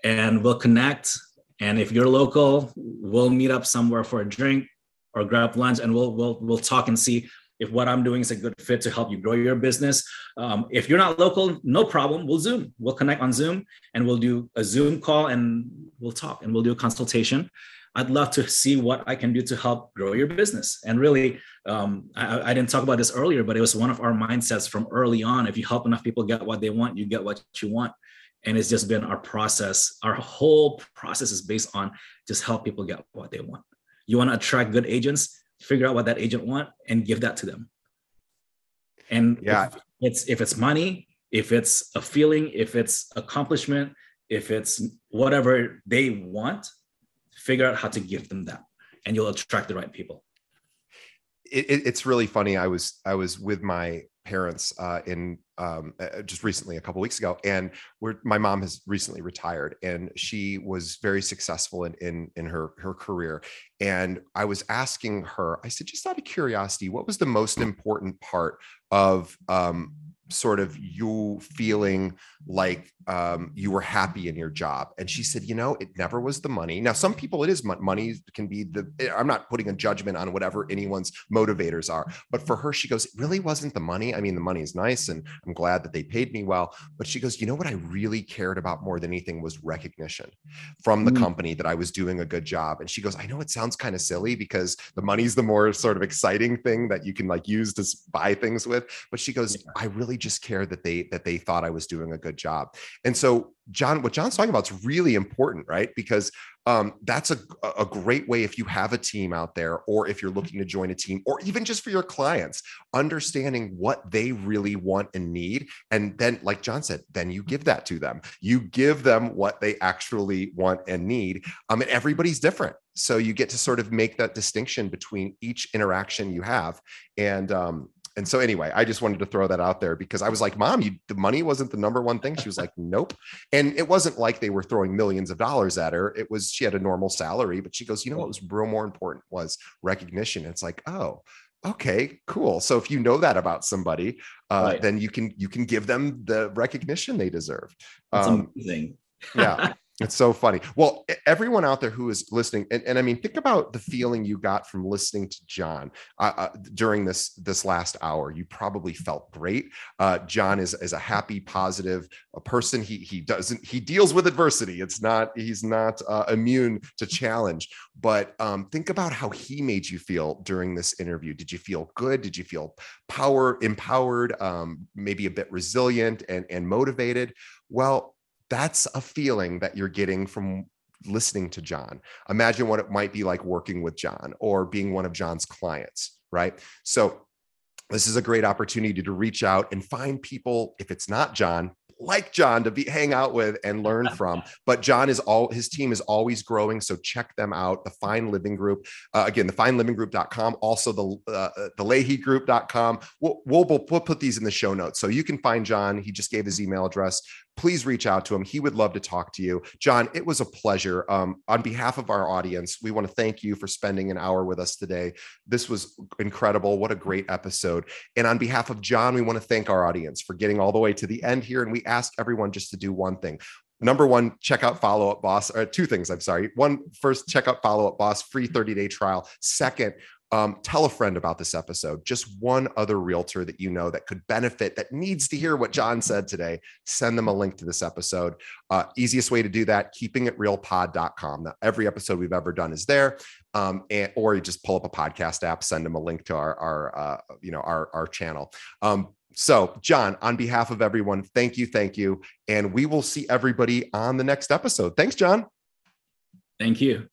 and we'll connect. And if you're local, we'll meet up somewhere for a drink or grab lunch and we'll we'll we'll talk and see if what I'm doing is a good fit to help you grow your business. Um, if you're not local, no problem. We'll Zoom. We'll connect on Zoom and we'll do a Zoom call and we'll talk and we'll do a consultation. I'd love to see what I can do to help grow your business. And really, um, I, I, didn't talk about this earlier, but it was one of our mindsets from early on. If you help enough people get what they want, you get what you want. And it's just been our process. Our whole process is based on just help people get what they want. You want to attract good agents, figure out what that agent want and give that to them. And yeah, if it's if it's money, if it's a feeling, if it's accomplishment, if it's whatever they want, figure out how to give them that and you'll attract the right people. It, it, it's really funny. I was i was with my parents uh, in um, uh, just recently a couple weeks ago and my mom has recently retired and she was very successful in, in in her her career. And i was asking her i said just out of curiosity what was the most important part of um, sort of you feeling like um, you were happy in your job. And she said you know it never was the money. Now some people it is money can be the eh, i'm not putting a judgment on whatever anyone's motivators are. But for her she goes it really wasn't the money. I mean the money is nice and i'm glad that they paid me well. But she goes you know what i really cared about more than anything was recognition from the mm-hmm. company that i was doing a good job. And she goes i know it sounds kind of silly because the money's the more sort of exciting thing that you can like use to buy things with. But she goes i really just care that they that they thought I was doing a good job. And so Jon, what Jon's talking about is really important, right? Because um, that's a, a great way if you have a team out there, or if you're looking to join a team, or even just for your clients, understanding what they really want and need. And then, like Jon said, then you give that to them. You give them what they actually want and need. Um, and everybody's different. So you get to sort of make that distinction between each interaction you have. And um, and so anyway, I just wanted to throw that out there because I was like, "Mom, you the money wasn't the number one thing." She was like, "Nope," and it wasn't like they were throwing millions of dollars at her. It was she had a normal salary, but she goes, "You know what was real more important was recognition." It's like, oh, okay, cool. So if you know that about somebody, uh, right. then you can you can give them the recognition they deserve. That's um, amazing. yeah. It's so funny. Well, everyone out there who is listening, and, and I mean, think about the feeling you got from listening to Jon uh, uh, during this this last hour. You probably felt great. Uh, Jon is is a happy, positive a person. He he doesn't he deals with adversity. It's not he's not uh, immune to challenge. But um, think about how he made you feel during this interview. Did you feel good? Did you feel power empowered? Um, maybe a bit resilient and and motivated? Well that's a feeling that you're getting from listening to Jon. Imagine what it might be like working with Jon or being one of Jon's clients, right? So, this is a great opportunity to reach out and find people. If it's not Jon, like Jon to be hang out with and learn from. But Jon is all his team is always growing, so check them out. The Fine Living Group, uh, again, the finelivinggroup.com, also the uh, the LaheyGroup.com. We'll, we'll we'll put these in the show notes, so you can find Jon. He just gave his email address please reach out to him. He would love to talk to you. Jon, it was a pleasure. Um, on behalf of our audience, we want to thank you for spending an hour with us today. This was incredible. What a great episode. And on behalf of Jon, we want to thank our audience for getting all the way to the end here. And we ask everyone just to do one thing number one check out follow up boss or two things i'm sorry one first check out follow up boss free 30 day trial second um, tell a friend about this episode. Just one other realtor that you know that could benefit, that needs to hear what Jon said today. Send them a link to this episode. Uh, easiest way to do that, keepingitrealpod.com. Now, every episode we've ever done is there. Um, and, or you just pull up a podcast app, send them a link to our, our uh, you know, our, our channel. Um, so, Jon, on behalf of everyone, thank you, thank you. And we will see everybody on the next episode. Thanks, Jon. Thank you.